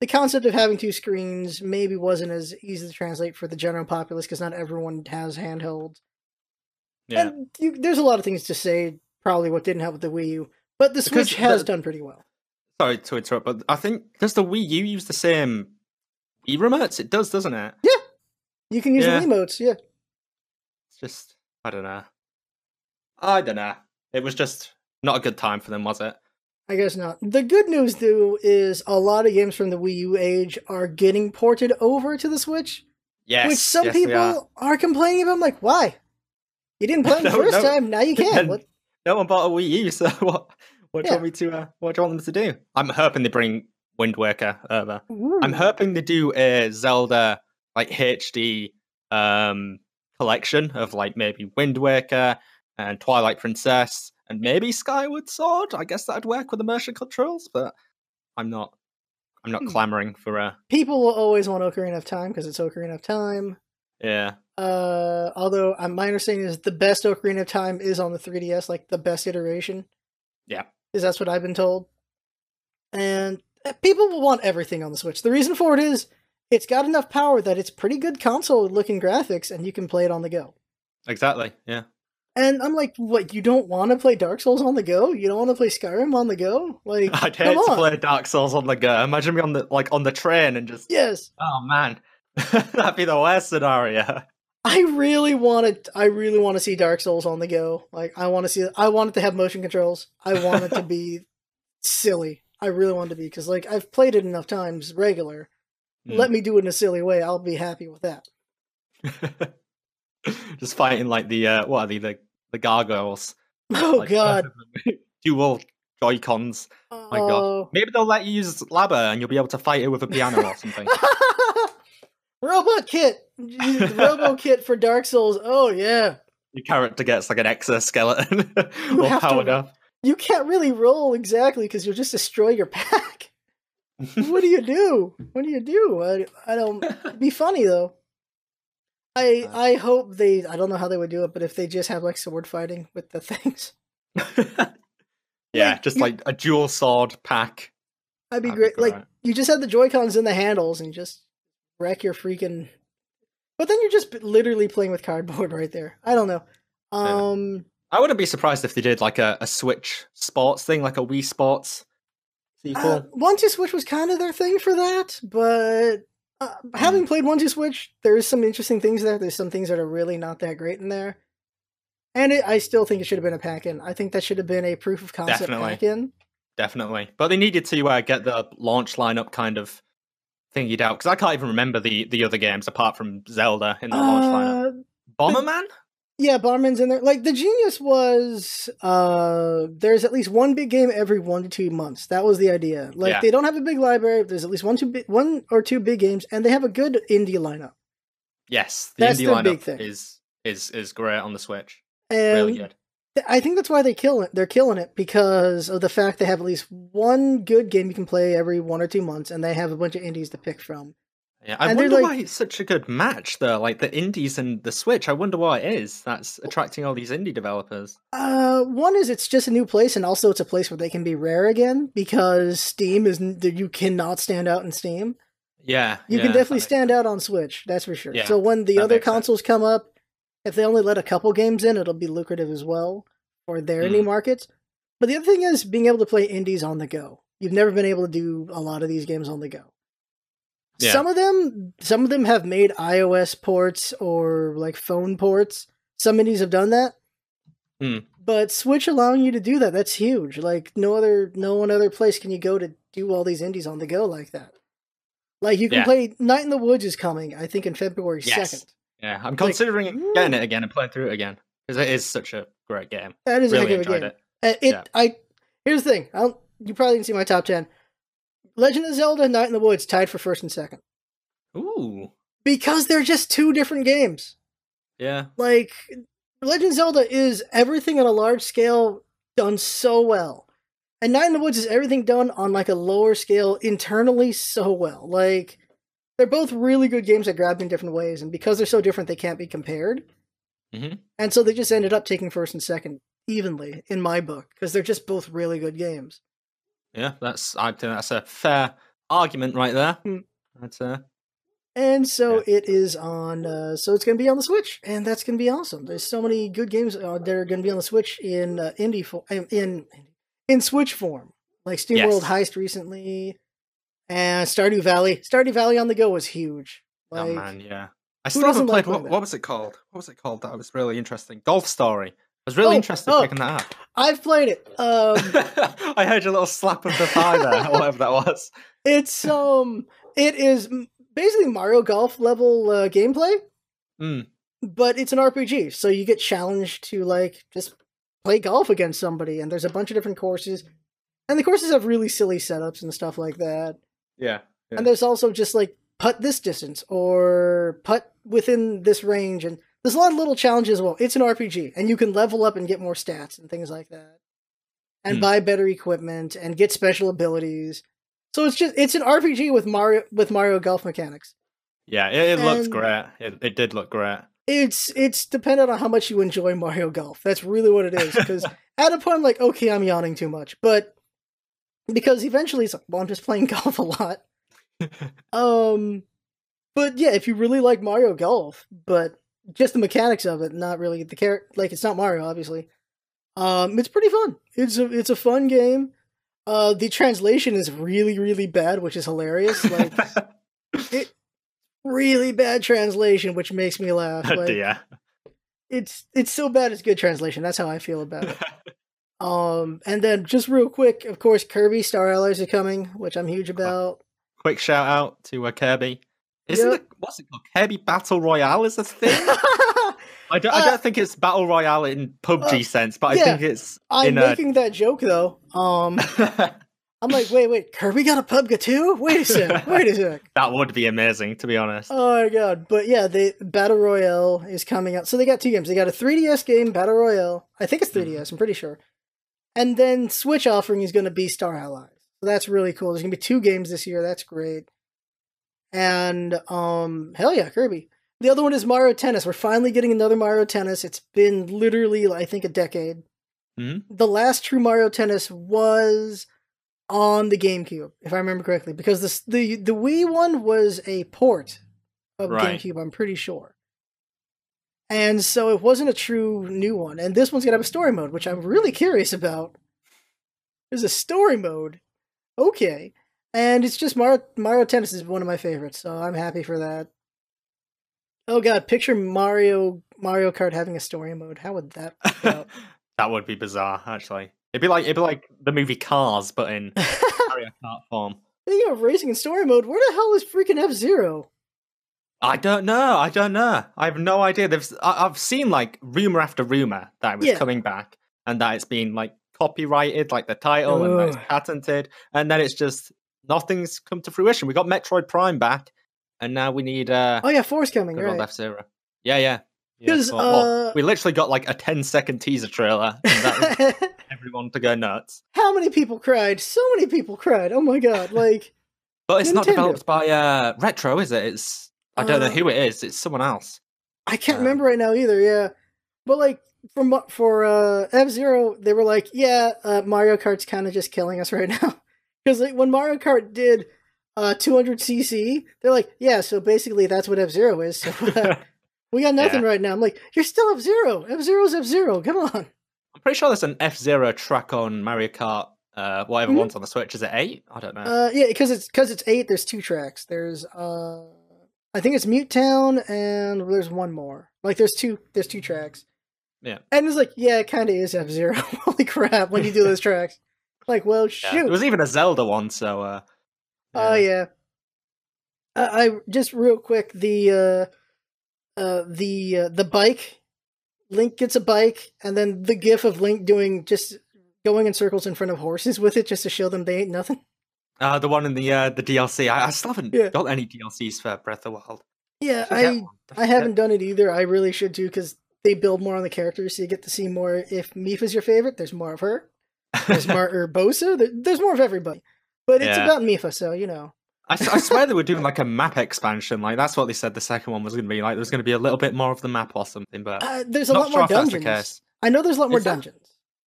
A: the concept of having two screens maybe wasn't as easy to translate for the general populace because not everyone has handhelds.
B: yeah.
A: And you, there's a lot of things to say, probably what didn't help with the Wii U, but the
B: Because
A: Switch has
B: the-
A: done pretty well.
B: Sorry to interrupt, but I think does the Wii U use the same Wii remotes? It does, doesn't it? Yeah.
A: You can use
B: Yeah.
A: the Wiimotes, yeah.
B: It's just I don't know. I don't know. It was just not a good time for them, was it?
A: I guess not. The good news, though, is a lot of games from the Wii U age are getting ported over to the Switch.
B: Yes.
A: which some
B: yes, they are.
A: people are. complaining about. I'm like, why? You didn't play it the first
B: no.
A: time, now you can. What?
B: No one bought a Wii U, so what? What do you want me to? Uh, what do you want them to do? I'm hoping they bring Wind Waker over. I'm
A: Ooh.
B: hoping they do a Zelda like HD um collection of like maybe Wind Waker and Twilight Princess and maybe Skyward Sword. I guess that'd work with the motion controls, but I'm not. I'm not
A: Hmm.
B: clamoring for a.
A: People will always want Ocarina of Time because it's Ocarina of Time.
B: Yeah.
A: Uh, although uh, my understanding is the best Ocarina of Time is on the 3DS, like the best iteration.
B: Yeah.
A: Is that's what I've been told. And uh, people will want everything on the Switch. The reason for it is it's got enough power that it's pretty good console looking graphics and you can play it on the go.
B: Exactly. Yeah.
A: And I'm like, what? You don't want to play Dark Souls on the go? You don't want to play Skyrim on the go? Like,
B: I'd
A: come
B: hate to play Dark Souls on the go. Imagine me on the like on the train and just.
A: Yes,
B: Oh man, that'd be the worst scenario.
A: I really want wanted. I really want to see Dark Souls on the go. Like, I want to see. I want it to have motion controls. I want it to be silly. I really want it to be because like I've played it enough times regular.
B: Mm.
A: Let me do it in a silly way. I'll be happy with that.
B: Just fighting like the uh, what are they the the gargoyles?
A: Oh
B: Like,
A: god.
B: dual Joy Cons. my God.
A: Oh.
B: Maybe they'll let you use Labo and you'll be able to fight it with a piano or something.
A: Robot kit. Robo kit for Dark Souls. Oh yeah.
B: Your character gets like an exoskeleton
A: You
B: all
A: have to-
B: up.
A: You can't really roll exactly because you'll just destroy your pack. what do you do? What do you do? I, I don't. It'd be funny though. I
B: Uh.
A: I hope they. I don't know how they would do it, but if they just have like sword fighting with the things,
B: yeah,
A: Like,
B: just
A: you-
B: like a dual sword pack.
A: that'd be
B: That'd be
A: great. Like you just have the Joy Cons in the handles and just wreck your freaking. But then you're just literally playing with cardboard right there. I don't know.
B: Yeah.
A: Um.
B: I wouldn't be surprised if they did like a, a Switch sports thing, like a Wii Sports sequel.
A: Uh, one two switch was kind of their thing for that, but uh, having played one two switch, there's some interesting things there. There's some things that are really not that great in there, and it, I still think it should have been a pack in. I think that should have been a proof of concept
B: Definitely.
A: pack in.
B: Definitely, but they needed to uh, get the launch lineup kind of thingied out because I can't even remember the the other games apart from Zelda in the launch lineup.
A: Uh,
B: Bomberman.
A: Yeah, Bomberman's in there. Like the genius was, uh, there's at least one big game every one to two months. That was the idea. Like
B: Yeah.
A: they don't have a big library. There's at least one two bi- one or two big games, and they have a good indie lineup.
B: Yes, the
A: That's
B: indie lineup
A: thing.
B: is is is great on the Switch.
A: And
B: Really good.
A: Th- I think that's why they kill it. They're killing it because of the fact they have at least one good game you can play every one or two months, and they have a bunch of indies to pick from.
B: Yeah, I
A: and
B: wonder
A: like-
B: why it's such a good match though. Like the indies and the Switch. I wonder why it is that's attracting all these indie developers.
A: Uh, one is it's just a new place, and also it's a place where they can be rare again because Steam is you cannot stand out in Steam.
B: Yeah,
A: You
B: yeah,
A: can definitely stand
B: sense.
A: out on Switch, that's for sure.
B: Yeah,
A: so when the other
B: makes sense.
A: consoles come up, if they only let a couple games in, it'll be lucrative as well for their
B: Hmm.
A: indie markets. But the other thing is being able to play indies on the go. You've never been able to do a lot of these games on the go.
B: Yeah.
A: Some of them, some of them have made iOS ports or like phone ports. Some indies have done that.
B: Hmm.
A: But Switch allowing you to do that, that's huge. Like no other, no one other place can you go to do all these indies on the go like that. Like you can
B: Yeah.
A: play Night in the Woods is coming, I think in February
B: Yes.
A: second.
B: Yeah, I'm considering
A: woo.
B: getting it again and playing through it again because it is such a great game.
A: That is a
B: Really
A: a
B: enjoyed
A: game.
B: it.
A: Uh, It,
B: Yeah.
A: I here's the thing. I don't, you probably didn't see my top ten. Legend of Zelda: Night in the Woods tied for first and second
B: Ooh,
A: because they're just two different games.
B: yeah,
A: Like Legend of Zelda is everything on a large scale done so well, and Night in the Woods is everything done on like a lower scale internally so well. Like they're both really good games that grabbed in different ways, and because they're so different, they can't be compared.
B: Mhm.
A: And so they just ended up taking first and second evenly in my book because they're just both really good games.
B: Yeah. That's I think that's a fair argument right there.
A: Hmm.
B: That's uh,
A: And so it is on. Uh, so it's going to be on the Switch, and that's going to be awesome. There's so many good games uh, that are going to be on the Switch in uh, indie fo- in, in in Switch form, like Steam
B: Yes.
A: World Heist recently, and Stardew Valley. Stardew Valley on the go was huge. Like,
B: oh man, yeah. I still haven't played. What, what was it called? What was it called? That was really interesting. Golf Story. I was really
A: Oh,
B: interested
A: oh.
B: picking that up.
A: I've played it. Um,
B: I heard your little slap of the thigh there, or whatever that was.
A: it's um, it is basically Mario Golf level uh, gameplay.
B: Mm.
A: but it's an RPG, so you get challenged to like just play golf against somebody, and there's a bunch of different courses, and the courses have really silly setups and stuff like that.
B: Yeah. Yeah.
A: And there's also just like putt this distance or putt within this range, and there's a lot of little challenges. Well, it's an RPG, and you can level up and get more stats and things like that, and
B: Hmm.
A: buy better equipment and get special abilities. So it's just it's an RPG with Mario with Mario golf mechanics.
B: Yeah, it, it looked great. It, it did look great.
A: It's it's dependent on how much you enjoy Mario Golf. That's really what it is. Because at a point, I'm like, okay, I'm yawning too much, but because eventually it's like, well, I'm just playing golf a lot. Um, but yeah, if you really like Mario Golf, but just the mechanics of it, not really the character, like it's not Mario, obviously. Um, it's pretty fun. It's a it's a fun game. Uh, the translation is really really bad, which is hilarious. Like it, really bad translation, which makes me laugh. Like,
B: dear.
A: it's it's so bad it's good translation. That's how I feel about it. Um, and then just real quick, of course, Kirby Star Allies are coming, which I'm huge about.
B: Quick shout out to uh, Kirby. Isn't
A: Yep.
B: it what's it called? Kirby Battle Royale is a thing. I don't. I
A: Uh,
B: don't think it's battle royale in PUBG
A: uh,
B: sense, but I think it's
A: I'm
B: in a.
A: making that joke though. Um, I'm like, wait, wait, Kirby got a PUBG too? Wait a sec, wait a sec.
B: that would be amazing, to be honest.
A: Oh my god! But yeah, the Battle Royale is coming out. So they got two games. They got a 3DS game, Battle Royale. I think it's 3DS. I'm pretty sure. And then Switch offering is going to be Star Allies. So that's really cool. There's going to be two games this year. That's great. And um, hell yeah, Kirby. The other one is Mario Tennis. We're finally getting another Mario Tennis. It's been literally, I think, a decade.
B: Mhm.
A: The last true Mario Tennis was on the GameCube, if I remember correctly, because the the the Wii one was a port of
B: Right.
A: GameCube. I'm pretty sure. And so it wasn't a true new one. And this one's gonna have a story mode, which I'm really curious about. There's a story mode. Okay. And it's just Mario Mario Tennis is one of my favorites, so I'm happy for that. Oh god, picture Mario Mario Kart having a story mode. How would that
B: that would be bizarre, actually. It'd be like it'd be like the movie Cars, but in Mario Kart form.
A: Speaking of racing in story mode, where the hell is freaking F Zero?
B: I don't know. I don't know. I have no idea. There's, I, I've seen like rumor after rumor that it was
A: Yeah.
B: coming back, and that it's been like copyrighted, like the title, and that it's patented, and then it's just nothing's come to fruition. We got Metroid Prime back, and now we need uh,
A: Oh yeah, Force coming, right?
B: F Zero. Yeah, yeah. Yeah,
A: 'Cause,
B: so- well,
A: uh,
B: we literally got like a 10 second teaser trailer, and that everyone to go nuts.
A: How many people cried? So many people cried. Oh my god! Like
B: But it's not developed by uh, Retro, is it? It's I don't know
A: Uh,
B: who it is. It's someone else.
A: I can't
B: Um,
A: remember right now either. Yeah, but like from what- for uh, F Zero, they were like, yeah, uh, Mario Kart's kind of just killing us right now because like, when Mario Kart did uh 200 cc, they're like, yeah, so basically that's what F Zero is. So uh, we got nothing
B: Yeah.
A: right now. I'm like, you're still F Zero. F Zero's F Zero. Come on.
B: I'm pretty sure there's an F Zero track on Mario Kart, uh, whatever
A: Mhm.
B: one's on the Switch. Is it eight? I don't know.
A: Uh, yeah, because it's because it's eight. There's two tracks. There's uh, I think it's Mute Town, and there's one more. Like there's two. There's two tracks.
B: Yeah.
A: And it's like, yeah, it kind of is F Zero. Holy crap! When you do those tracks, like, well,
B: Yeah.
A: shoot.
B: There was even a Zelda one, so. Uh,
A: Oh yeah. I, I just real quick the uh, uh, the uh, the bike. Link gets a bike, and then the gif of Link doing just going in circles in front of horses with it, just to show them they ain't nothing.
B: Uh, the one in the uh, the DLC. I, I still haven't
A: Yeah.
B: got any DLCs for Breath of the Wild.
A: Yeah, I. I haven't done it either. I really should too because they build more on the characters, so you get to see more. If Mipha's your favorite, there's more of her. There's more Urbosa. There, there's more of everybody. But it's
B: Yeah.
A: about Mipha, so you know.
B: I swear they were doing like a map expansion. Like that's what they said the second one was going to be. Like there was going to be a little bit more of the map or something. But
A: Uh, there's a lot
B: sure
A: more dungeons. I know there's a lot more dungeons.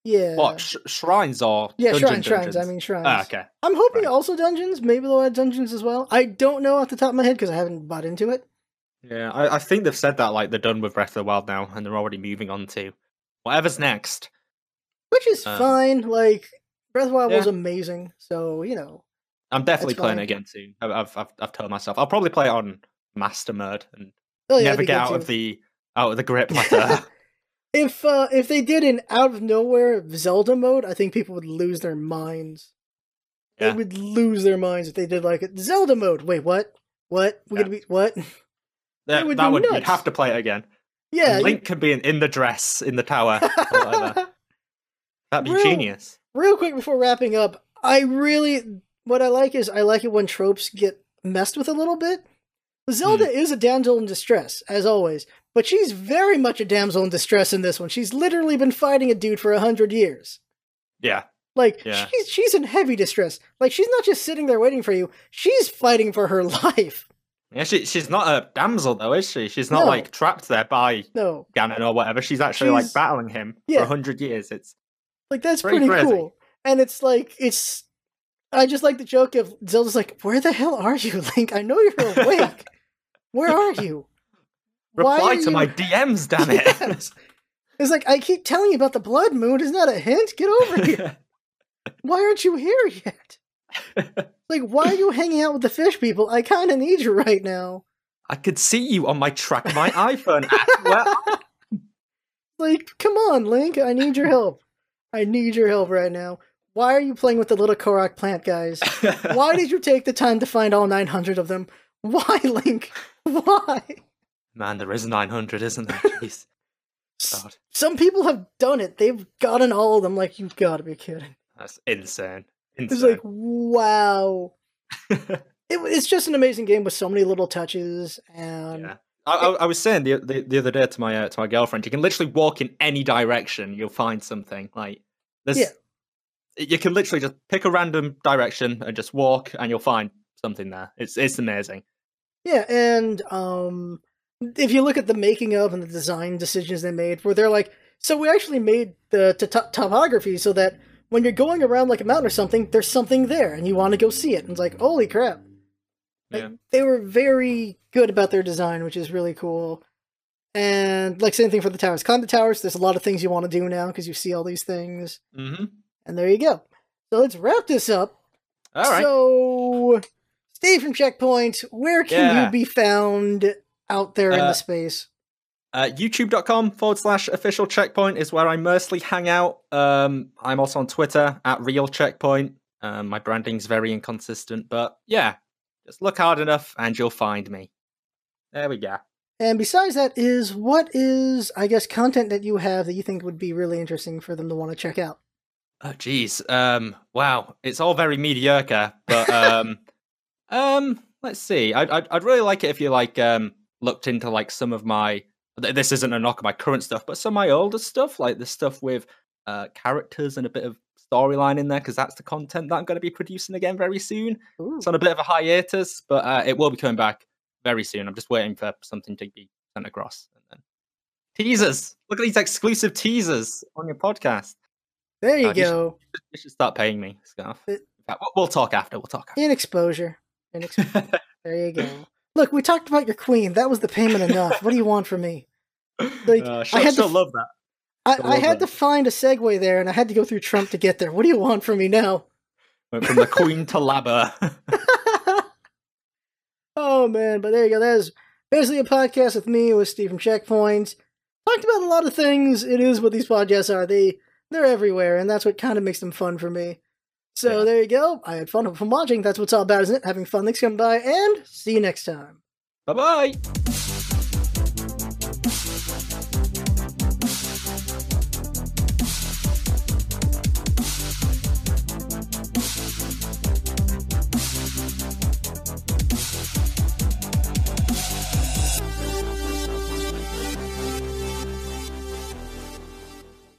A: Yeah.
B: What sh- shrines or
A: Yeah,
B: dungeon
A: shrines, shrines. I mean shrines.
B: Ah, okay.
A: I'm hoping
B: Right.
A: also dungeons. Maybe they'll add dungeons as well. I don't know off the top of my head because I haven't bought into it.
B: Yeah, I, I think they've said that like they're done with Breath of the Wild now, and they're already moving on to whatever's next.
A: Which is
B: Uh,
A: fine. Like Breath of the Wild was amazing, so you know.
B: I'm definitely playing
A: fine.
B: it again soon. I've, I've I've told myself I'll probably play it on master mode and
A: Oh yeah,
B: never get out
A: too.
B: of the out of the grip like
A: if uh if they did an out of nowhere Zelda mode, I think people would lose their minds.
B: Yeah.
A: They would lose their minds if they did like a Zelda mode. Wait, what? What? We're
B: Yeah.
A: gonna be what?
B: that
A: would
B: that
A: be
B: would you'd have to play it again.
A: yeah.
B: And
A: you-
B: Link could be in, in the dress in the tower. That'd be
A: Real-
B: genius.
A: Real quick before wrapping up, I really what I like is I like it when tropes get messed with a little bit. Zelda
B: Hmm.
A: is a damsel in distress, as always, but she's very much a damsel in distress in this one. She's literally been fighting a dude for a hundred years.
B: Yeah,
A: Like
B: Yeah.
A: she's she's in heavy distress. Like she's not just sitting there waiting for you. She's fighting for her life.
B: yeah. She, she's not a damsel though, is she? She's not
A: No.
B: like trapped there by
A: No,
B: Ganon or whatever. She's actually like battling him
A: Yeah.
B: for a hundred years. It's
A: like that's
B: Pretty
A: pretty, cool. And it's like it's. I just like the joke of Zelda's like, "Where the hell are you, Link? I know you're awake. Where are you? Why
B: reply
A: are
B: to
A: you-
B: my DMs, damn it.
A: Yes. It's like I keep telling you about the blood moon. Isn't that a hint? Get over here. Why aren't you here yet? Like, why are you hanging out with the fish people? I kind of need you right now.
B: I could see you on my track my iPhone app. Well,
A: Like, come on, Link. I need your help. I need your help right now. Why are you playing with the little Korok plant guys? Why did you take the time to find all 900 of them? Why, Link? Why?
B: Man, there is 900, isn't there? Jeez. God,
A: Some people have done it. They've gotten all of them. Like, you've got to be kidding.
B: that's insane.
A: It's like, wow. It, it's just an amazing game with so many little touches. And
B: yeah. I, I, I was saying the, the the other day to my uh, to my girlfriend, you can literally walk in any direction, you'll find something. Like there's,
A: Yeah.
B: you can literally just pick a random direction and just walk, and you'll find something there. It's it's amazing.
A: Yeah, and um, if you look at the making of and the design decisions they made, where they're like, so we actually made the t- t- topography so that when you're going around like a mountain or something, there's something there, and you want to go see it. And it's like, holy crap! Like,
B: Yeah.
A: they were very good about their design, which is really cool. And like same thing for the towers. Climb the towers. There's a lot of things you want to do now because you see all these things,
B: Mm-hmm.
A: and there you go. So let's wrap this up.
B: All right.
A: So, Steve from Checkpoint, where can
B: Yeah.
A: you be found out there in
B: Uh,
A: the space?
B: Uh, YouTube.com forward slash official checkpoint is where I mostly hang out. Um, I'm also on Twitter at real checkpoint. Um, my branding's very inconsistent, but yeah, just look hard enough and you'll find me. There we go.
A: And besides that, is what is I guess content that you have that you think would be really interesting for them to want to check out?
B: Oh, geez. Um, wow, it's all very mediocre, but um, um, let's see. I'd, I'd I'd really like it if you like um looked into like some of my. This isn't a knock on my current stuff, but some of my older stuff, like the stuff with uh characters and a bit of storyline in there, because that's the content that I'm going to be producing again very soon.
A: Ooh.
B: It's on a bit of a hiatus, but uh, it will be coming back very soon. I'm just waiting for something to be sent across. And then teasers. Look at these exclusive teasers on your podcast.
A: There you
B: God, you should-
A: go.
B: You should start paying me, Scarf.
A: It-
B: we'll- we'll talk after. We'll talk
A: In exposure. In exposure. there you go. Look, we talked about your queen. That was the payment enough. what do you want from me? Like,
B: uh,
A: I
B: she'll,
A: had to
B: love that.
A: I,
B: I
A: I had to find a segue there, and I had to go through Trump to get there. What do you want from me now?
B: Went from the Queen to Labo.
A: oh man, but there you go. That is basically a podcast with me with Steve from Checkpoint. Talked about a lot of things. It is what these podcasts are. They they're everywhere, and that's what kind of makes them fun for me. So
B: Yeah.
A: there you go. I had fun from watching. That's what's all about, isn't it? Having fun. Thanks for coming by, and see you next time.
B: bye bye.